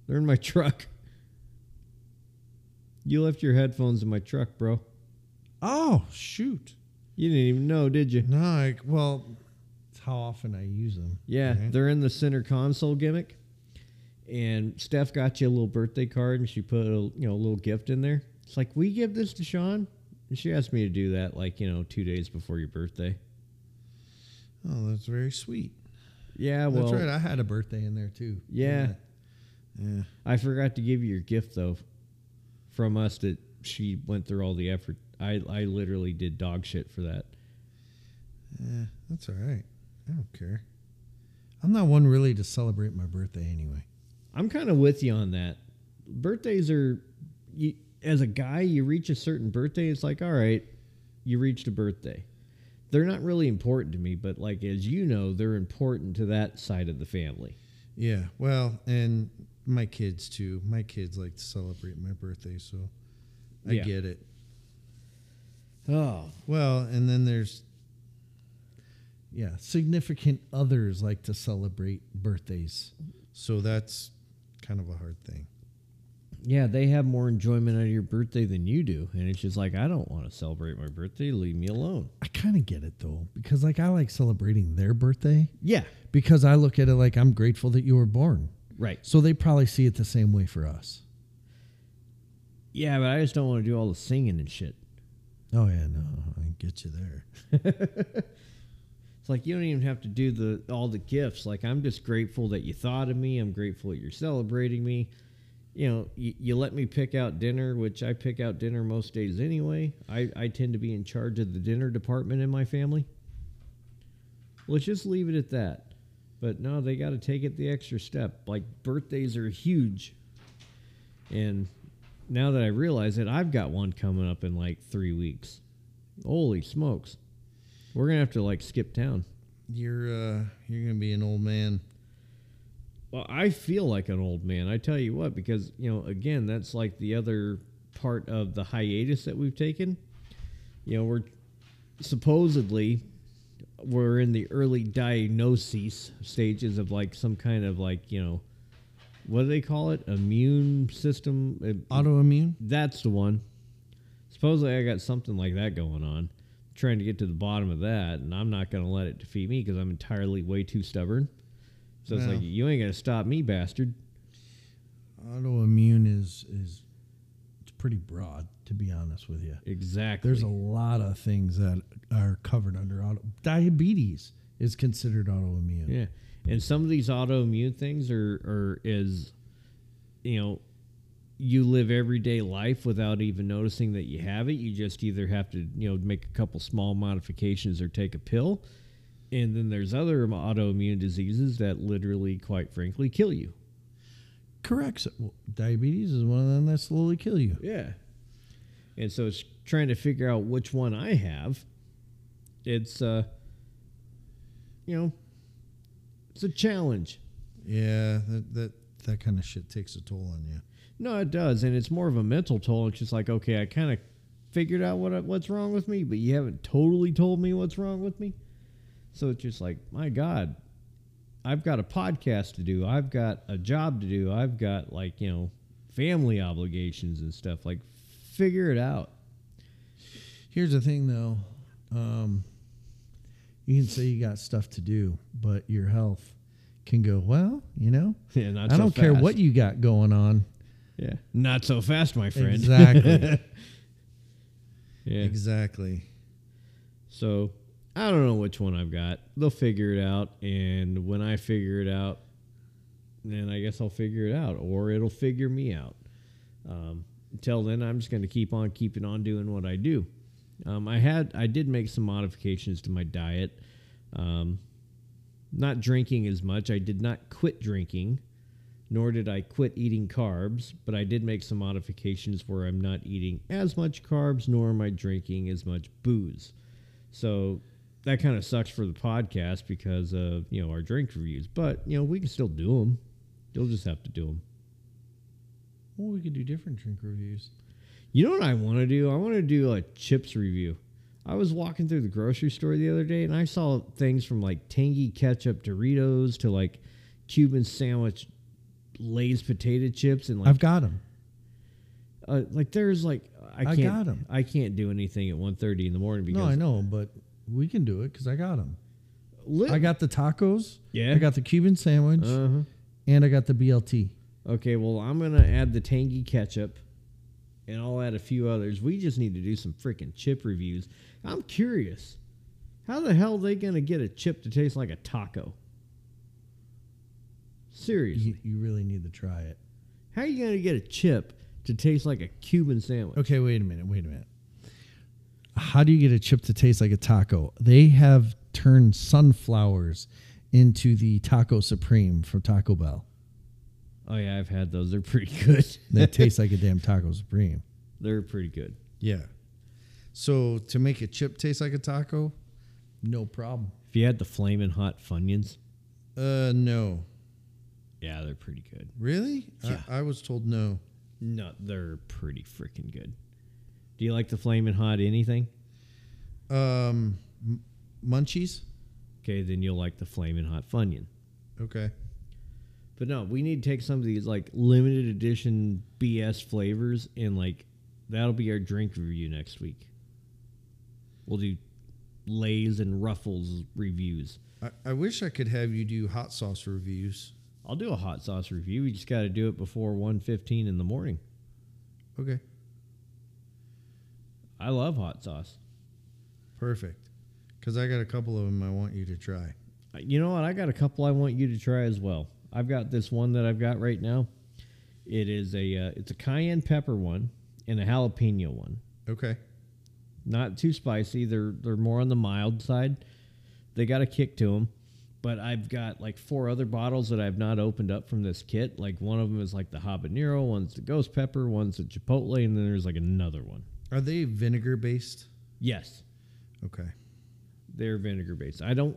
[SPEAKER 3] they're in my truck. You left your headphones in my truck, bro.
[SPEAKER 4] Oh shoot!
[SPEAKER 3] You didn't even know, did you?
[SPEAKER 4] No, I, well, it's how often I use them.
[SPEAKER 3] Yeah,
[SPEAKER 4] right?
[SPEAKER 3] they're in the center console gimmick. And Steph got you a little birthday card, and she put a you know a little gift in there. It's like, we give this to Shawn, and she asked me to do that like you know two days before your birthday.
[SPEAKER 4] Oh, that's very sweet.
[SPEAKER 3] Yeah, well,
[SPEAKER 4] that's right. I had a birthday in there too.
[SPEAKER 3] Yeah.
[SPEAKER 4] Yeah. yeah.
[SPEAKER 3] I forgot to give you your gift though. From us, that she went through all the effort. I I literally did dog shit for that.
[SPEAKER 4] Yeah, that's all right. I don't care. I'm not one really to celebrate my birthday anyway.
[SPEAKER 3] I'm kind of with you on that. Birthdays are, you, as a guy, you reach a certain birthday, it's like, all right, you reached a birthday. They're not really important to me, but like as you know, they're important to that side of the family.
[SPEAKER 4] Yeah, well, and my kids too. My kids like to celebrate my birthday, so I
[SPEAKER 3] Yeah.
[SPEAKER 4] get it.
[SPEAKER 3] Oh,
[SPEAKER 4] Well, and then there's yeah, significant others like to celebrate birthdays. So that's kind of a hard thing.
[SPEAKER 3] Yeah, they have more enjoyment out of your birthday than you do, and it's just like I don't want to celebrate my birthday. Leave me alone.
[SPEAKER 4] I kind of get it though because like I like celebrating their birthday
[SPEAKER 3] Yeah,
[SPEAKER 4] because I look at it like I'm grateful that you were born.
[SPEAKER 3] right.
[SPEAKER 4] So they probably see it the same way for us.
[SPEAKER 3] Yeah, but I just don't want to do all the singing and shit.
[SPEAKER 4] Oh yeah, no, I get you there. [LAUGHS]
[SPEAKER 3] It's like you don't even have to do the all the gifts. Like I'm just grateful that you thought of me. I'm grateful that you're celebrating me. You know, you, you let me pick out dinner, which I pick out dinner most days anyway. I, I tend to be in charge of the dinner department in my family. Let's just leave it at that. But no, they got to take it the extra step. Like birthdays are huge. And now that I realize it, I've got one coming up in like three weeks. Holy smokes. We're going to have to like skip town.
[SPEAKER 4] You're uh, you're gonna be an old man.
[SPEAKER 3] Well, I feel like an old man. I tell you what, because, you know, again, that's like the other part of the hiatus that we've taken. You know, we're supposedly we're in the early diagnosis stages of like some kind of like, you know, what do they call it? Immune system.
[SPEAKER 4] Autoimmune.
[SPEAKER 3] That's the one. Supposedly, I got something like that going on. Trying to get to the bottom of that, and I'm not going to let it defeat me because I'm entirely way too stubborn. So it's
[SPEAKER 4] Well.
[SPEAKER 3] like you ain't going to stop me, bastard.
[SPEAKER 4] Autoimmune is is it's pretty broad, to be honest with you.
[SPEAKER 3] Exactly.
[SPEAKER 4] There's a lot of things that are covered under auto. Diabetes is considered autoimmune.
[SPEAKER 3] yeah, and some of these autoimmune things are are is, you know, you live everyday life without even noticing that you have it. You just either have to you know make a couple small modifications or take a pill. And then there's other autoimmune diseases that literally, quite frankly, kill you.
[SPEAKER 4] Correct. So, well, diabetes is one of them that slowly kill you.
[SPEAKER 3] Yeah. And so it's trying to figure out which one I have. It's uh you know it's a challenge.
[SPEAKER 4] Yeah, that that that kind of shit takes a toll on you.
[SPEAKER 3] No, it does, and it's more of a mental toll. It's just like, okay, I kind of figured out what what's wrong with me, but you haven't totally told me what's wrong with me. So it's just like, my God, I've got a podcast to do. I've got a job to do. I've got like you know family obligations and stuff. Like, figure it out.
[SPEAKER 4] Here's the thing, though. Um, you can say you got stuff to do, but your health can go well. You know,
[SPEAKER 3] Yeah, not
[SPEAKER 4] I
[SPEAKER 3] so
[SPEAKER 4] don't care what you got going on.
[SPEAKER 3] Yeah. Not so fast, my friend.
[SPEAKER 4] Exactly. [LAUGHS]
[SPEAKER 3] yeah.
[SPEAKER 4] Exactly.
[SPEAKER 3] So I don't know which one I've got. They'll figure it out, and when I figure it out, then I guess I'll figure it out, or it'll figure me out. Um, until then, I'm just going to keep on keeping on doing what I do. Um, I had I did make some modifications to my diet. Um, not drinking as much. I did not quit drinking, nor did I quit eating carbs, but I did make some modifications where I'm not eating as much carbs, nor am I drinking as much booze. So that kind of sucks for the podcast because of you know our drink reviews, but you know we can still do them. You'll just have to do them.
[SPEAKER 4] Well, we could do different drink reviews.
[SPEAKER 3] You know what I want to do? I want to do a chips review. I was walking through the grocery store the other day and I saw things from like tangy ketchup Doritos to like Cuban sandwich Lay's potato chips and like
[SPEAKER 4] I've got them.
[SPEAKER 3] uh, like there's like I
[SPEAKER 4] I
[SPEAKER 3] can't
[SPEAKER 4] 'em.
[SPEAKER 3] I can't do anything at 1:30 in the morning because
[SPEAKER 4] No, I know, but we can do it because I got them.
[SPEAKER 3] Lit-
[SPEAKER 4] I got the tacos.
[SPEAKER 3] Yeah.
[SPEAKER 4] I got the Cuban sandwich,
[SPEAKER 3] uh-huh.
[SPEAKER 4] and I got the BLT.
[SPEAKER 3] Okay, well, I'm gonna add the tangy ketchup, and I'll add a few others. We just need to do some freaking chip reviews. I'm curious, how the hell are they gonna get a chip to taste like a taco? Seriously,
[SPEAKER 4] You, you really need to try it.
[SPEAKER 3] how are you gonna get a chip to taste like a Cuban sandwich?
[SPEAKER 4] Okay, wait a minute. Wait a minute. How do you get a chip to taste like a taco? They have turned sunflowers into the taco supreme from Taco Bell.
[SPEAKER 3] Oh yeah, I've had those. They're pretty good. [LAUGHS]
[SPEAKER 4] They taste like a [LAUGHS] damn taco supreme.
[SPEAKER 3] They're pretty good.
[SPEAKER 4] Yeah. So to make a chip taste like a taco, no problem.
[SPEAKER 3] If you had the flaming hot Funyuns,
[SPEAKER 4] Uh, no.
[SPEAKER 3] yeah, they're pretty good.
[SPEAKER 4] Really?
[SPEAKER 3] Yeah.
[SPEAKER 4] I, I was told no.
[SPEAKER 3] No, they're pretty freaking good. Do you like the flaming hot anything?
[SPEAKER 4] Um, m- munchies.
[SPEAKER 3] Okay, then you'll like the flaming hot Funyun.
[SPEAKER 4] Okay.
[SPEAKER 3] But no, we need to take some of these like limited edition BS flavors and like that'll be our drink review next week. We'll do Lay's and Ruffles reviews.
[SPEAKER 4] I, I wish I could have you do hot sauce reviews.
[SPEAKER 3] I'll do a hot sauce review. We just got to do it before 1:15 in the morning.
[SPEAKER 4] Okay.
[SPEAKER 3] I love hot sauce.
[SPEAKER 4] Perfect. Because I got a couple of them I want you to try.
[SPEAKER 3] You know what? I got a couple I want you to try as well. I've got this one that I've got right now. It is a uh, it's a cayenne pepper one and a jalapeno one.
[SPEAKER 4] Okay.
[SPEAKER 3] Not too spicy. They're they're more on the mild side. They got a kick to them, but I've got like four other bottles that I've not opened up from this kit. Like one of them is like the habanero, one's the ghost pepper, one's the chipotle, and then there's like another one.
[SPEAKER 4] Are they vinegar based?
[SPEAKER 3] Yes,
[SPEAKER 4] Okay.
[SPEAKER 3] they're vinegar based. I don't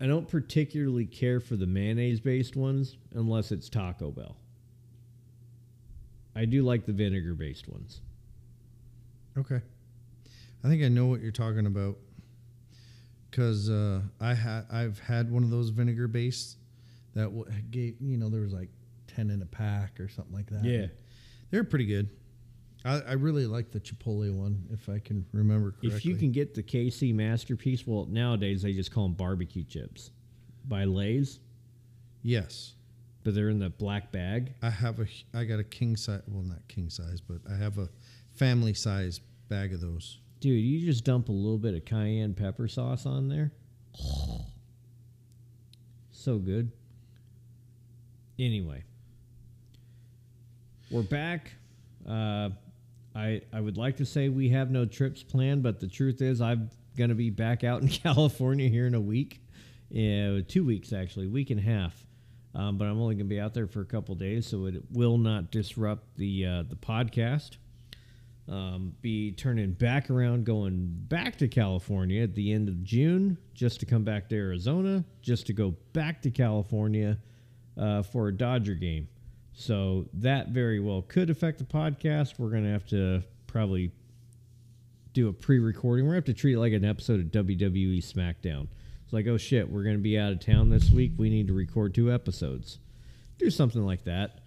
[SPEAKER 3] I don't particularly care for the mayonnaise based ones unless it's Taco Bell. I do like the vinegar based ones.
[SPEAKER 4] Okay. I think I know what you're talking about. Cause uh, I had I've had one of those vinegar based that w- gave you know there was like ten in a pack or something like that.
[SPEAKER 3] Yeah.
[SPEAKER 4] they're pretty good. I, I really like the Chipotle one if I can remember correctly.
[SPEAKER 3] If you can get the KC masterpiece, well nowadays they just call them barbecue chips by Lay's,
[SPEAKER 4] yes,
[SPEAKER 3] but they're in the black bag.
[SPEAKER 4] I have a I got a king size. Well, not king size, but I have a family size bag of those.
[SPEAKER 3] Dude, you just dump a little bit of cayenne pepper sauce on there. [SIGHS] So good. Anyway, we're back. Uh, I I would like to say we have no trips planned, but the truth is I'm gonna be back out in [LAUGHS] California here in a week. Yeah, two weeks actually, week and a half. Um, but I'm only gonna be out there for a couple days, so it will not disrupt the uh, the podcast um, be turning back around, going back to California at the end of June, just to come back to Arizona, just to go back to California uh, for a Dodger game. So that very well could affect the podcast. We're going to have to probably do a pre-recording. We're going to have to treat it like an episode of WWE SmackDown. It's like, oh shit, we're going to be out of town this week. We need to record two episodes. Do something like that.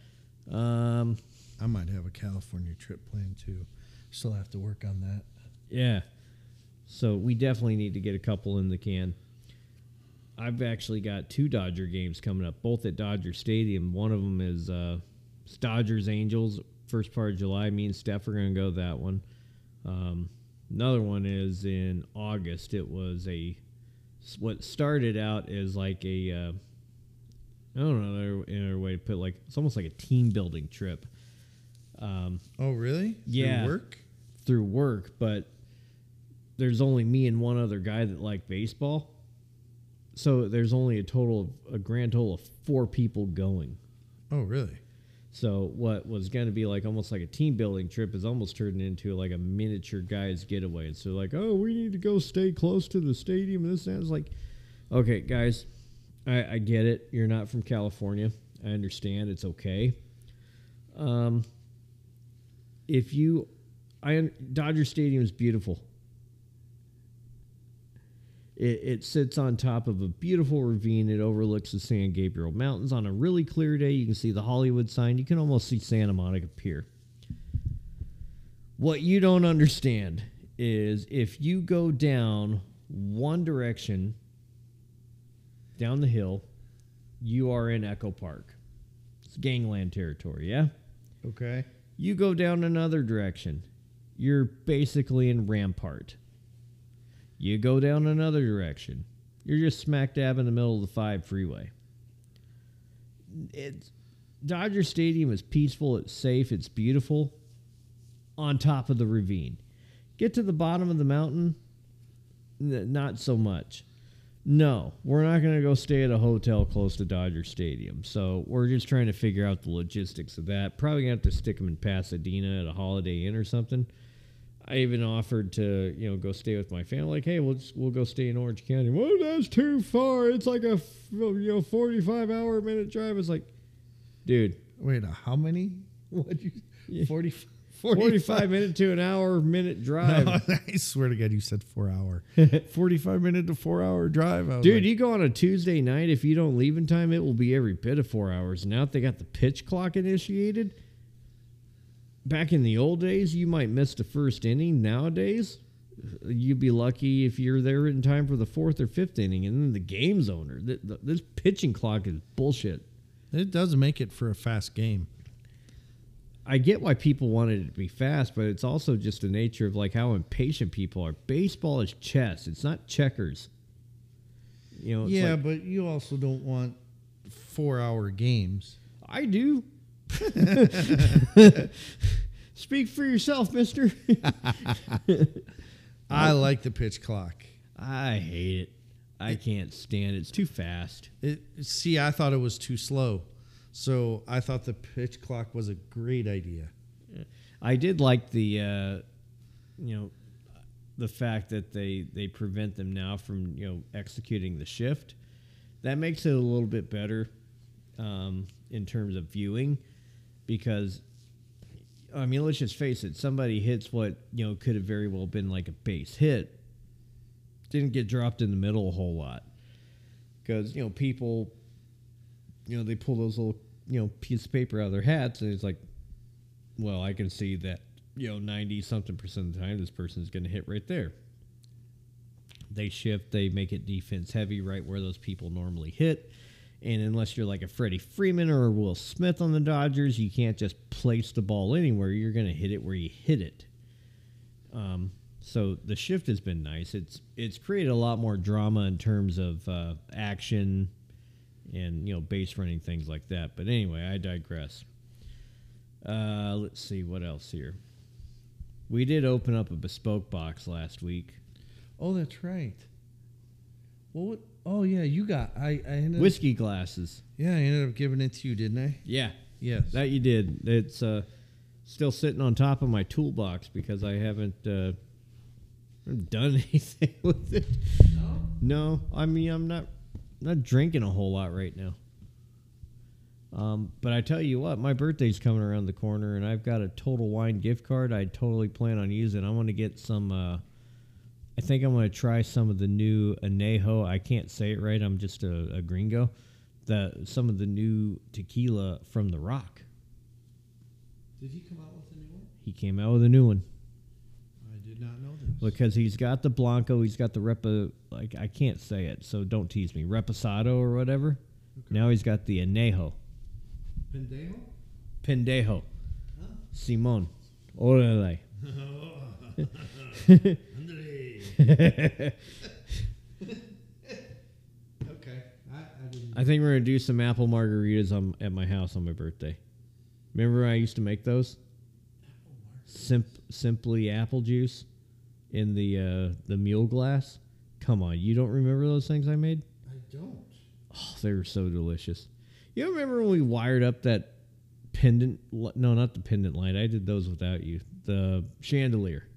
[SPEAKER 3] Um,
[SPEAKER 4] I might have a California trip planned too. Still have to work on that.
[SPEAKER 3] Yeah. So we definitely need to get a couple in the can. I've actually got two Dodger games coming up, both at Dodger Stadium. One of them is uh, Dodgers Angels, first part of July. Me and Steph are going to go that one. Um, another one is in August. It was a what started out as like a uh, I don't know another, another way to put it, like it's almost like a team building trip. Um,
[SPEAKER 4] Oh, really?
[SPEAKER 3] Yeah.
[SPEAKER 4] Through work.
[SPEAKER 3] through work, but there's only me and one other guy that like baseball. So there's only a total of a grand total of four people going.
[SPEAKER 4] Oh, really?
[SPEAKER 3] So what was going to be like almost like a team building trip is almost turned into like a miniature guys getaway. And so like, oh, we need to go stay close to the stadium. And this sounds like, okay, guys, I, I get it. You're not from California. I understand. It's okay. Um, if you, I Dodger Stadium is beautiful. It, it sits on top of a beautiful ravine. It overlooks the San Gabriel Mountains. On a really clear day, you can see the Hollywood sign. You can almost see Santa Monica Pier. What you don't understand is if you go down one direction, down the hill, you are in Echo Park. It's gangland territory, yeah?
[SPEAKER 4] Okay.
[SPEAKER 3] You go down another direction, you're basically in Rampart. You go down another direction, you're just smack dab in the middle of the 5 freeway. It's Dodger Stadium is peaceful, it's safe, it's beautiful on top of the ravine. Get to the bottom of the mountain, not so much. No, we're not going to go stay at a hotel close to Dodger Stadium. So we're just trying to figure out the logistics of that. Probably going to have to stick them in Pasadena at a Holiday Inn or something. I even offered to, you know, go stay with my family. Like, hey, we'll just, we'll go stay in Orange County. Well, that's too far. It's like a you know forty five hour minute drive. It's like, dude,
[SPEAKER 4] Wait, uh, how many? [LAUGHS] What you?
[SPEAKER 3] Yeah.
[SPEAKER 4] 40,
[SPEAKER 3] 45 minute to an hour minute drive.
[SPEAKER 4] No, [LAUGHS] I swear to God, you said four hour. [LAUGHS] Forty-five minute to four hour drive.
[SPEAKER 3] Dude,
[SPEAKER 4] like,
[SPEAKER 3] you go on a Tuesday night, if you don't leave in time, it will be every bit of four hours. Now that they got the pitch clock initiated, back in the old days, you might miss the first inning. Nowadays, you'd be lucky if you're there in time for the fourth or fifth inning. And then the game's owner, th- th- this pitching clock is bullshit.
[SPEAKER 4] it does make it for a fast game.
[SPEAKER 3] I get why people wanted it to be fast, but it's also just the nature of like how impatient people are. Baseball is chess; it's not checkers. You know,
[SPEAKER 4] yeah,
[SPEAKER 3] like-
[SPEAKER 4] but you also don't want four hour games.
[SPEAKER 3] I do. [LAUGHS] [LAUGHS] Speak for yourself, mister. [LAUGHS]
[SPEAKER 4] I like the pitch clock.
[SPEAKER 3] I hate it. I can't stand it. It's too fast.
[SPEAKER 4] It, see, I thought it was too slow, so I thought the pitch clock was a great idea.
[SPEAKER 3] I did like the, uh, you know, the fact that they they prevent them now from you know executing the shift. That makes it a little bit better um, in terms of viewing, because I mean, let's just face it. Somebody hits what you know could have very well been like a base hit. Didn't get dropped in the middle a whole lot, because you know people, you know they pull those little you know piece of paper out of their hats, and it's like, well, I can see that you know ninety something percent of the time this person's going to hit right there. They shift, they make it defense heavy right where those people normally hit. And unless you're like a Freddie Freeman or a Will Smith on the Dodgers, you can't just place the ball anywhere. You're going to hit it where you hit it. Um, so the shift has been nice. It's it's created a lot more drama in terms of uh, action and you know base running things like that. But anyway, I digress. Uh, let's see what else here. We did open up a bespoke box last week.
[SPEAKER 4] Oh, that's right. Well, what? Oh, yeah, you got. I, I ended
[SPEAKER 3] Whiskey glasses.
[SPEAKER 4] Yeah, I ended up giving it to you, didn't I?
[SPEAKER 3] Yeah,
[SPEAKER 4] Yes.
[SPEAKER 3] that you did. It's uh, still sitting on top of my toolbox because I haven't uh, done [LAUGHS] anything with it.
[SPEAKER 4] no.
[SPEAKER 3] No, I mean I'm not not drinking a whole lot right now. Um, but I tell you what, my birthday's coming around the corner, and I've got a Total Wine gift card. I totally plan on using. I want to get some. Uh, I think I'm going to try some of the new Anejo. I can't say it right. I'm just a, a gringo. The some of the new tequila from the Rock.
[SPEAKER 4] Did he come out with a new one?
[SPEAKER 3] He came out with a new one
[SPEAKER 4] I did not know this.
[SPEAKER 3] because he's got the Blanco. He's got the Repa. Like I can't say it, so don't tease me. Reposado or whatever. Now he's got the Anejo.
[SPEAKER 4] Pendejo?
[SPEAKER 3] Pendejo. Simon. Orale. [LAUGHS] [LAUGHS]
[SPEAKER 4] Okay. I, I.
[SPEAKER 3] I think we're gonna do some apple margaritas on, at my house on my birthday. Remember when I used to make those? Simp, simply apple juice in the uh, the mule glass. Come on, you don't remember those things I made?
[SPEAKER 4] I don't.
[SPEAKER 3] Oh, they were so delicious. You remember when we wired up that pendant? No, not the pendant light. I did those without you. The chandelier.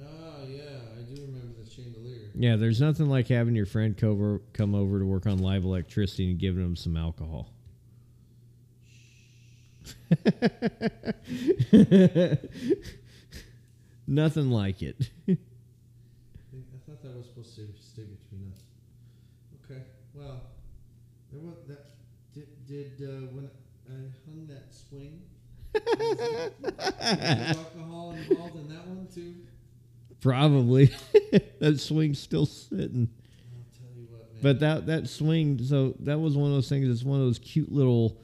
[SPEAKER 4] Oh, yeah. I do remember the chandelier.
[SPEAKER 3] Yeah, there's nothing like having your friend cover, come over to work on live electricity and giving them some alcohol. [LAUGHS] nothing like it.
[SPEAKER 4] I thought that was supposed to stay between us. Okay. Well, there was that. Did, did uh, when I hung that swing? was [LAUGHS] there- was there alcohol involved in that one too?
[SPEAKER 3] Probably [LAUGHS] that swing's still sitting.
[SPEAKER 4] I'll tell you what, man.
[SPEAKER 3] But that that swing, so that was one of those things. It's one of those cute little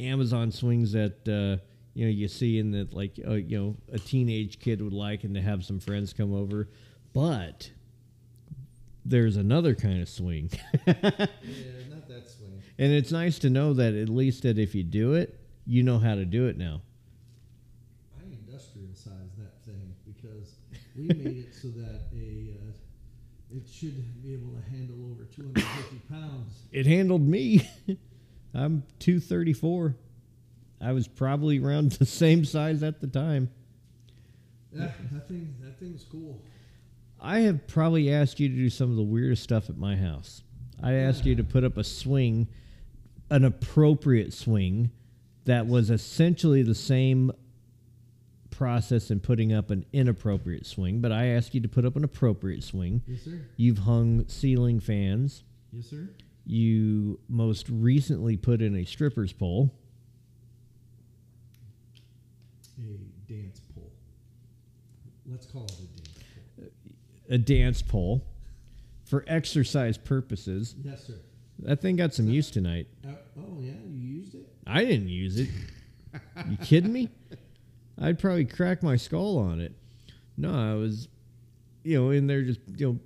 [SPEAKER 3] Amazon swings that uh, you know you see in that like uh, you know a teenage kid would like, and to have some friends come over. But there's another kind of swing, [LAUGHS]
[SPEAKER 4] yeah, not that swing.
[SPEAKER 3] and it's nice to know that at least that if you do it, you know how to do it now.
[SPEAKER 4] I industrial sized that thing because we made it so that a uh, it should be able to handle over 250 pounds. [COUGHS]
[SPEAKER 3] It handled me. [LAUGHS] I'm 234. I was probably around [LAUGHS] the same size at the time.
[SPEAKER 4] Yeah, that thing that thing's cool.
[SPEAKER 3] I have probably asked you to do some of the weirdest stuff at my house. I asked you to put up a swing, an appropriate swing, that was essentially the same process in putting up an inappropriate swing, but I asked you to put up an appropriate swing.
[SPEAKER 4] Yes, sir.
[SPEAKER 3] You've hung ceiling fans.
[SPEAKER 4] Yes, sir.
[SPEAKER 3] You most recently put in a stripper's pole.
[SPEAKER 4] A dance pole. Let's call it a dance pole.
[SPEAKER 3] a dance pole for exercise purposes.
[SPEAKER 4] Yes, sir.
[SPEAKER 3] That thing got some use tonight.
[SPEAKER 4] Uh, oh yeah, you used it.
[SPEAKER 3] I didn't use it. [LAUGHS] You kidding me? I'd probably crack my skull on it. No, I was, you know, in there just, you know,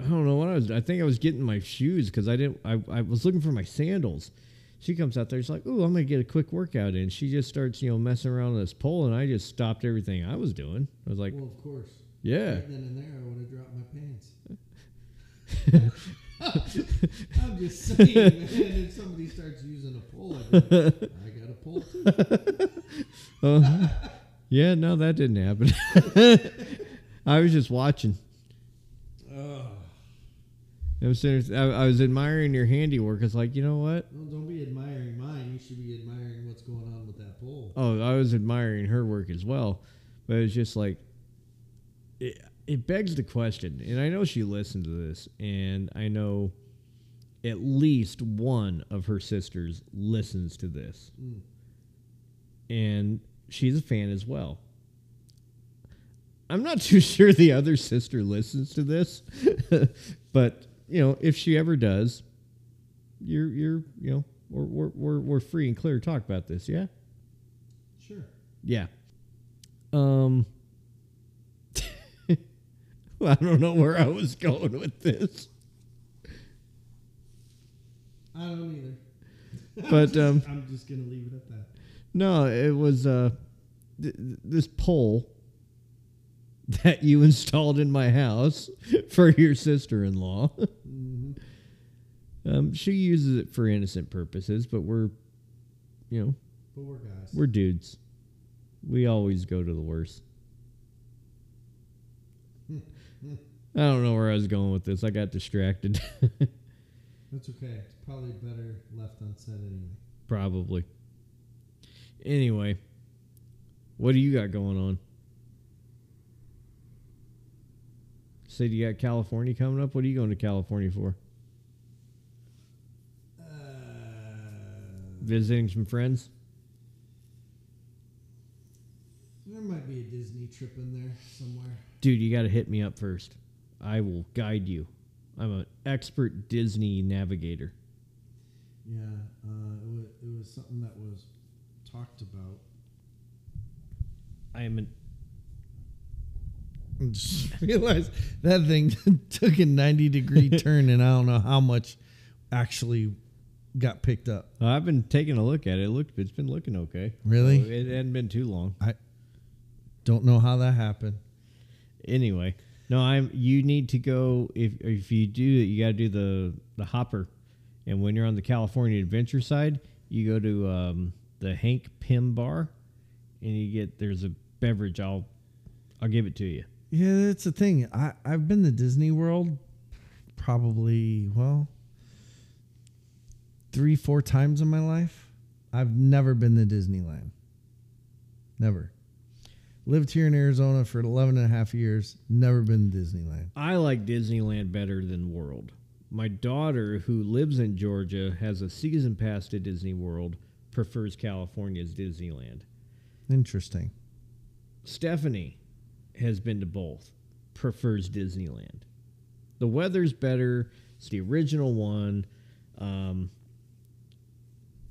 [SPEAKER 3] I don't know what I was. I think I was getting my shoes because I didn't. I, I was looking for my sandals. She comes out there. She's like, "Ooh, I'm gonna get a quick workout in." She just starts, you know, messing around with this pole, and I just stopped everything I was doing. I was like,
[SPEAKER 4] well, of course.
[SPEAKER 3] "Yeah."
[SPEAKER 4] Right then and there, I would have dropped my pants. [LAUGHS] I'm just saying, man. If somebody starts using a pole, I got a pole too. [LAUGHS]
[SPEAKER 3] Uh, yeah, no, that didn't happen. [LAUGHS] I was just watching. I was, I, I was admiring your handiwork. It's like, you know what?
[SPEAKER 4] Well, don't be admiring mine. You should be admiring what's going on with that pole.
[SPEAKER 3] Oh, I was admiring her work as well, but it's just like it, it begs the question, and I know she listened to this, and I know at least one of her sisters listens to this,
[SPEAKER 4] Mm.
[SPEAKER 3] and she's a fan as well. I'm not [LAUGHS] too sure the other sister listens to this, [LAUGHS] but you know, if she ever does, you're you're you know we're we're we're, we're free and clear to talk about this, yeah.
[SPEAKER 4] Sure.
[SPEAKER 3] Yeah. Um. [LAUGHS] I don't know where I was going with this,
[SPEAKER 4] I don't either.
[SPEAKER 3] but um,
[SPEAKER 4] I'm just gonna leave it at that.
[SPEAKER 3] No, it was uh, th- th- this pole that you installed in my house [LAUGHS] for your sister-in-law. [LAUGHS]
[SPEAKER 4] Mm-hmm.
[SPEAKER 3] um, she uses it for innocent purposes, but we're, you know,
[SPEAKER 4] But we're guys.
[SPEAKER 3] we're dudes. We always go to the worst. [LAUGHS] I don't know where I was going with this. I got distracted.
[SPEAKER 4] That's okay. It's probably better left unsaid anyway.
[SPEAKER 3] Probably. Anyway, what do you got going on? Said you got California coming up. What are you going to California for?
[SPEAKER 4] Uh,
[SPEAKER 3] Visiting some friends?
[SPEAKER 4] there might be a Disney trip in there somewhere.
[SPEAKER 3] Dude, you got to hit me up first. I will guide you. I'm an expert Disney navigator.
[SPEAKER 4] Yeah, uh, it, was, it was something that was talked about.
[SPEAKER 3] I am an
[SPEAKER 4] I just [LAUGHS] realized that thing [LAUGHS] took a 90 degree [LAUGHS] turn, and I don't know how much actually got picked up.
[SPEAKER 3] I've been taking a look at it. It looked it's been looking okay.
[SPEAKER 4] Really?
[SPEAKER 3] So it hadn't been too long.
[SPEAKER 4] I don't know how that happened.
[SPEAKER 3] Anyway, no, I'm. You need to go if if you do it, you got to do the the hopper, and when you're on the California Adventure side, you go to um, the Hank Pym Bar, and you get there's a beverage. I'll I'll give it to you.
[SPEAKER 4] Yeah, that's the thing. I, I've been to Disney World probably, well, three, four times in my life. I've never been to Disneyland. Never. Lived here in Arizona for 11 and a half years. Never been to Disneyland.
[SPEAKER 3] I like Disneyland better than World. My daughter, who lives in Georgia, has a season pass to Disney World, prefers California's Disneyland.
[SPEAKER 4] Interesting.
[SPEAKER 3] Stephanie has been to both, prefers Disneyland. The weather's better. It's the original one. Um,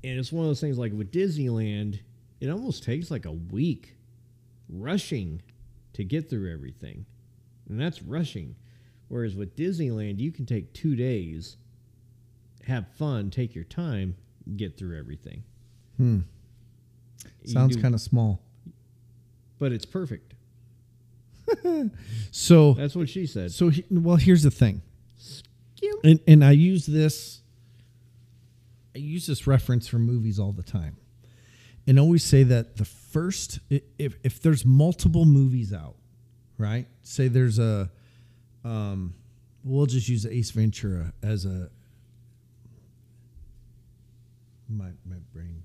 [SPEAKER 3] and it's one of those things like with Disneyland, it almost takes like a week rushing to get through everything. And that's rushing. Whereas with Disneyland, you can take two days, have fun, take your time, get through everything.
[SPEAKER 4] Hmm.
[SPEAKER 3] You
[SPEAKER 4] Sounds
[SPEAKER 3] do-
[SPEAKER 4] kind of small.
[SPEAKER 3] But it's perfect. [LAUGHS]
[SPEAKER 4] So,
[SPEAKER 3] That's what she said.
[SPEAKER 4] so he, well, here's the thing. And and I use this I use this reference for movies all the time. And always say that the first i- if if there's multiple movies out, right? Say there's a um we'll just use Ace Ventura as a my my brain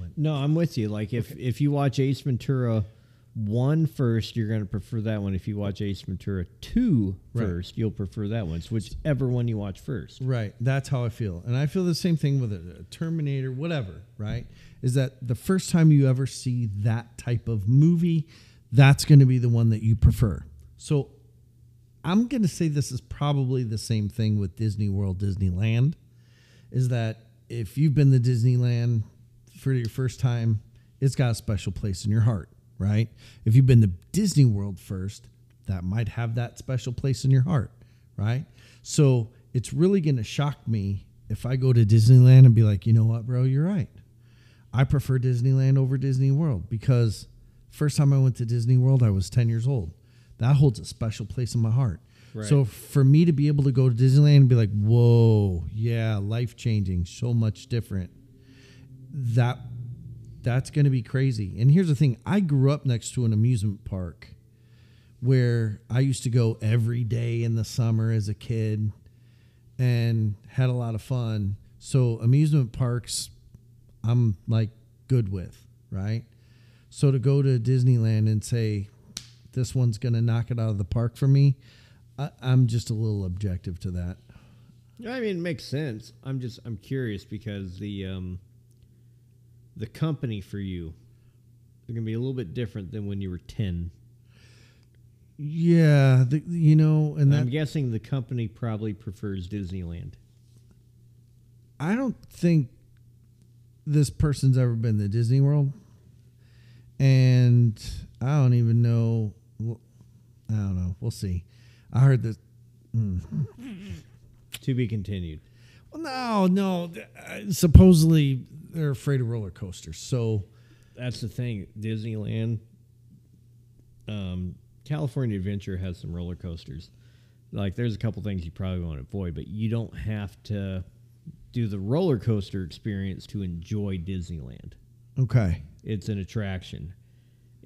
[SPEAKER 4] went
[SPEAKER 3] No, I'm with you. Like if if you watch Ace Ventura one first, you're going to prefer that one. If you watch Ace Ventura two
[SPEAKER 4] Right.
[SPEAKER 3] first, you'll prefer that one. It's whichever one you watch first.
[SPEAKER 4] Right. That's how I feel. And I feel the same thing with a, a uh, Terminator, whatever, right? Is that the first time you ever see that type of movie, that's going to be the one that you prefer. So I'm going to say this is probably the same thing with Disney World, Disneyland, is that if you've been to Disneyland for your first time, it's got a special place in your heart, right? If you've been to Disney World first, that might have that special place in your heart, right? So it's really going to shock me if I go to Disneyland and be like, you know what, bro, you're right. I prefer Disneyland over Disney World because first time I went to Disney World, I was 10 years old. That holds a special place in my heart.
[SPEAKER 3] Right.
[SPEAKER 4] So for me to be able to go to Disneyland and be like, whoa, yeah, life changing, so much different. That that's going to be crazy. And here's the thing: I grew up next to an amusement park where I used to go every day in the summer as a kid and had a lot of fun. So amusement parks, I'm like good with, right? So to go to Disneyland and say this one's going to knock it out of the park for me, I, I'm just a little objective to that.
[SPEAKER 3] I mean, it makes sense. I'm just I'm curious because the um, the company for you is gonna be a little bit different than when you were ten.
[SPEAKER 4] Yeah, the, you know, and
[SPEAKER 3] I'm guessing the company probably prefers Disneyland.
[SPEAKER 4] I don't think this person's ever been to Disney World, and I don't even know. I don't know. We'll see. I heard that.
[SPEAKER 3] To be continued.
[SPEAKER 4] Well, no, no. uh, Supposedly they're afraid of roller coasters. So
[SPEAKER 3] That's the thing. Disneyland, um, California Adventure has some roller coasters. Like, there's a couple things you probably want to avoid, but you don't have to do the roller coaster experience to enjoy Disneyland.
[SPEAKER 4] okay,
[SPEAKER 3] it's an attraction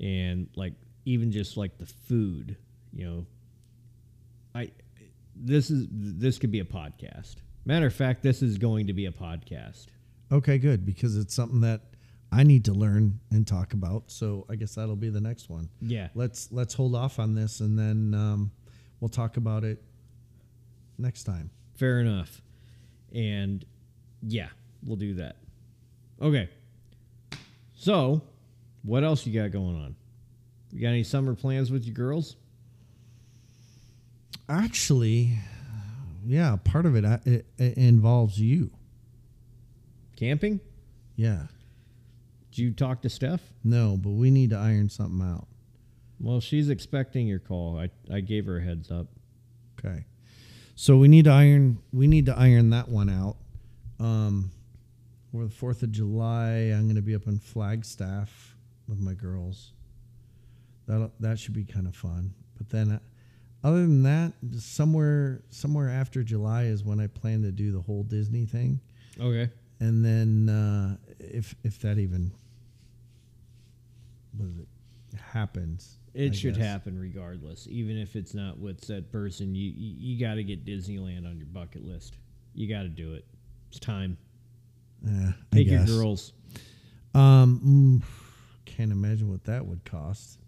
[SPEAKER 3] and like even just like the food you know i this is this could be a podcast matter of fact this is going to be a podcast
[SPEAKER 4] okay, good because it's something that I need to learn and talk about. So I guess that'll be the next one.
[SPEAKER 3] yeah
[SPEAKER 4] Let's let's hold off on this and then um, we'll talk about it next time.
[SPEAKER 3] fair enough and yeah we'll do that okay so what else you got going on you got any summer plans with your girls
[SPEAKER 4] Actually, yeah, part of it, uh, it, it involves you.
[SPEAKER 3] Camping
[SPEAKER 4] Yeah.
[SPEAKER 3] did you talk to steph
[SPEAKER 4] No, but we need to iron something out.
[SPEAKER 3] well she's expecting your call i, I gave her a heads up
[SPEAKER 4] Okay. So we need to iron we need to iron that one out. Um over the 4th of July, I'm going to be up in Flagstaff with my girls. That that should be kind of fun. But then uh, other than that, somewhere somewhere after July is when I plan to do the whole Disney thing.
[SPEAKER 3] okay
[SPEAKER 4] And then uh, if if that even what is it happens.
[SPEAKER 3] It
[SPEAKER 4] I
[SPEAKER 3] should
[SPEAKER 4] guess.
[SPEAKER 3] happen regardless, even if it's not with that person. You you, you got to get Disneyland on your bucket list. You got to do it. It's time.
[SPEAKER 4] Yeah, I
[SPEAKER 3] Take your girls.
[SPEAKER 4] Um, mm, can't imagine what that would cost.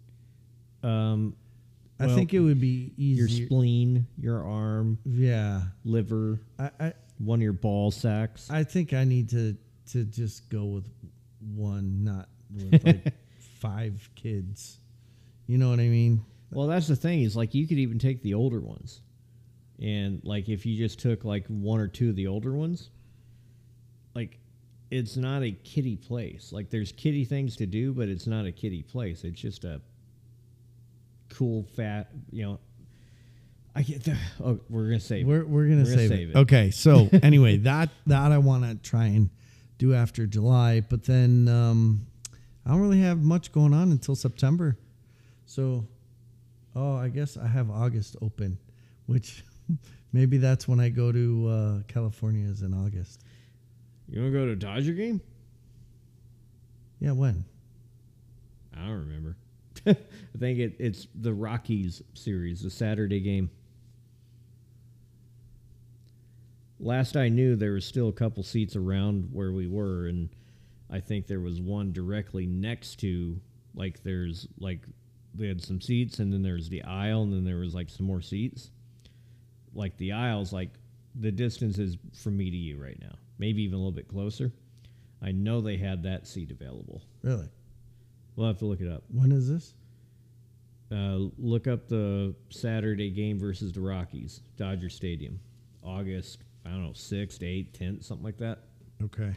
[SPEAKER 3] Um,
[SPEAKER 4] I
[SPEAKER 3] Well,
[SPEAKER 4] think it would be
[SPEAKER 3] your
[SPEAKER 4] easier.
[SPEAKER 3] spleen, your arm,
[SPEAKER 4] yeah,
[SPEAKER 3] liver,
[SPEAKER 4] I, I
[SPEAKER 3] one of your ball sacks.
[SPEAKER 4] I think I need to to just go with one, not with like [LAUGHS] five kids. You know what I mean?
[SPEAKER 3] well, that's the thing is like you could even take the older ones, and like if you just took like one or two of the older ones, like it's not a kiddie place. Like there's kiddie things to do, but it's not a kiddie place. It's just a cool fat, you know. I get the. Oh, we're gonna save.
[SPEAKER 4] We're we're gonna,
[SPEAKER 3] We're gonna
[SPEAKER 4] save,
[SPEAKER 3] save
[SPEAKER 4] it.
[SPEAKER 3] it.
[SPEAKER 4] Okay, so [LAUGHS] anyway, that that I want to try and do after July, but then um, I don't really have much going on until September. So, oh, I guess I have August open, which [LAUGHS] maybe that's when I go to uh, California is in August.
[SPEAKER 3] You want to go to a Dodger game?
[SPEAKER 4] Yeah, when?
[SPEAKER 3] I don't remember. [LAUGHS] I think it, it's the Rockies series, the Saturday game. Last I knew, there was still a couple seats around where we were, and I think there was one directly next to, like, there's like they had some seats, and then there's the aisle, and then there was like some more seats. Like the aisles, like the distance is from me to you right now, maybe even a little bit closer. I know they had that seat available.
[SPEAKER 4] Really?
[SPEAKER 3] We'll have to look it up.
[SPEAKER 4] When is this?
[SPEAKER 3] Uh, look up the Saturday game versus the Rockies, Dodger Stadium, August. I don't know, sixth, eighth, tenth, something like that.
[SPEAKER 4] Okay.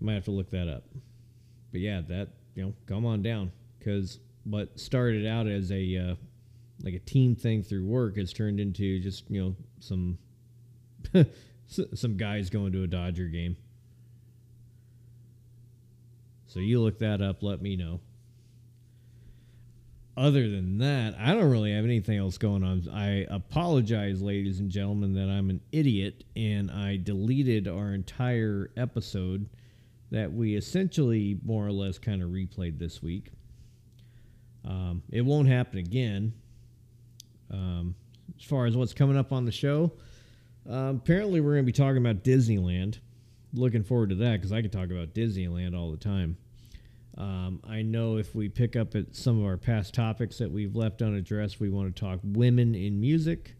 [SPEAKER 3] Might have to look that up. But yeah, that you know, come on down because what started out as a uh, like a team thing through work has turned into just you know some [LAUGHS] some guys going to a Dodger game. So you look that up. Let me know. Other than that, I don't really have anything else going on. I apologize, ladies and gentlemen, that I'm an idiot and I deleted our entire episode that we essentially more or less kind of replayed this week. Um, it won't happen again. Um, as far as what's coming up on the show, um, apparently we're going to be talking about Disneyland. Looking forward to that because I could talk about Disneyland all the time. Um, I know if we pick up at some of our past topics that we've left unaddressed, we want to talk women in music.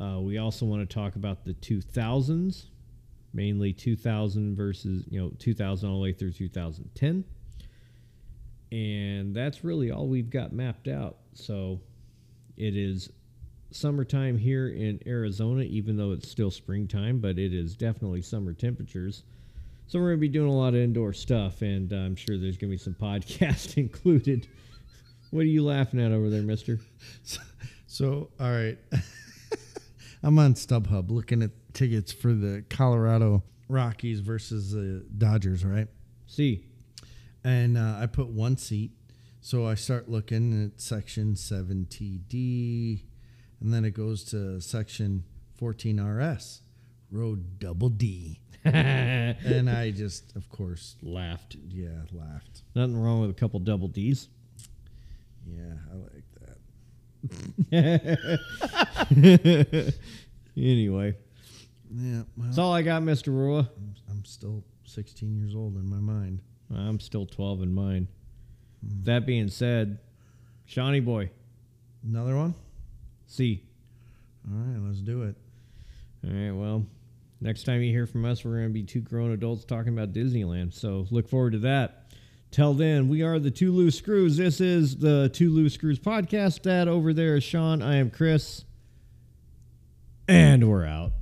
[SPEAKER 3] Uh, we also want to talk about the 2000s, mainly 2000 versus, you know, 2000 all the way through 2010. And that's really all we've got mapped out. So it is summertime here in Arizona, even though it's still springtime, but it is definitely summer temperatures. So we're going to be doing a lot of indoor stuff, and uh, I'm sure there's going to be some podcast [LAUGHS] included. What are you laughing at over there, mister?
[SPEAKER 4] So, so all right. [LAUGHS] I'm on StubHub looking at tickets for the Colorado Rockies versus the Dodgers, right?
[SPEAKER 3] See,
[SPEAKER 4] And uh, I put one seat. So I start looking at section 7TD, and then it goes to section 14RS, road double D. [LAUGHS] and I just, of course,
[SPEAKER 3] laughed.
[SPEAKER 4] yeah, laughed.
[SPEAKER 3] Nothing wrong with a couple double D's.
[SPEAKER 4] Yeah, I like that. [LAUGHS]
[SPEAKER 3] Anyway,
[SPEAKER 4] Yeah, well,
[SPEAKER 3] that's all I got, Mister Rua.
[SPEAKER 4] I'm, I'm still 16 years old in my mind.
[SPEAKER 3] I'm still 12 in mine. Hmm. That being said, Shawnee boy,
[SPEAKER 4] Another one?
[SPEAKER 3] see.
[SPEAKER 4] All right, let's do it.
[SPEAKER 3] All right, well, next time you hear from us, we're going to be two grown adults talking about Disneyland. So look forward to that. Till then, we are the Two Loose Screws. This is the Two Loose Screws podcast. That over there is Shawn. I am Chris. And we're out.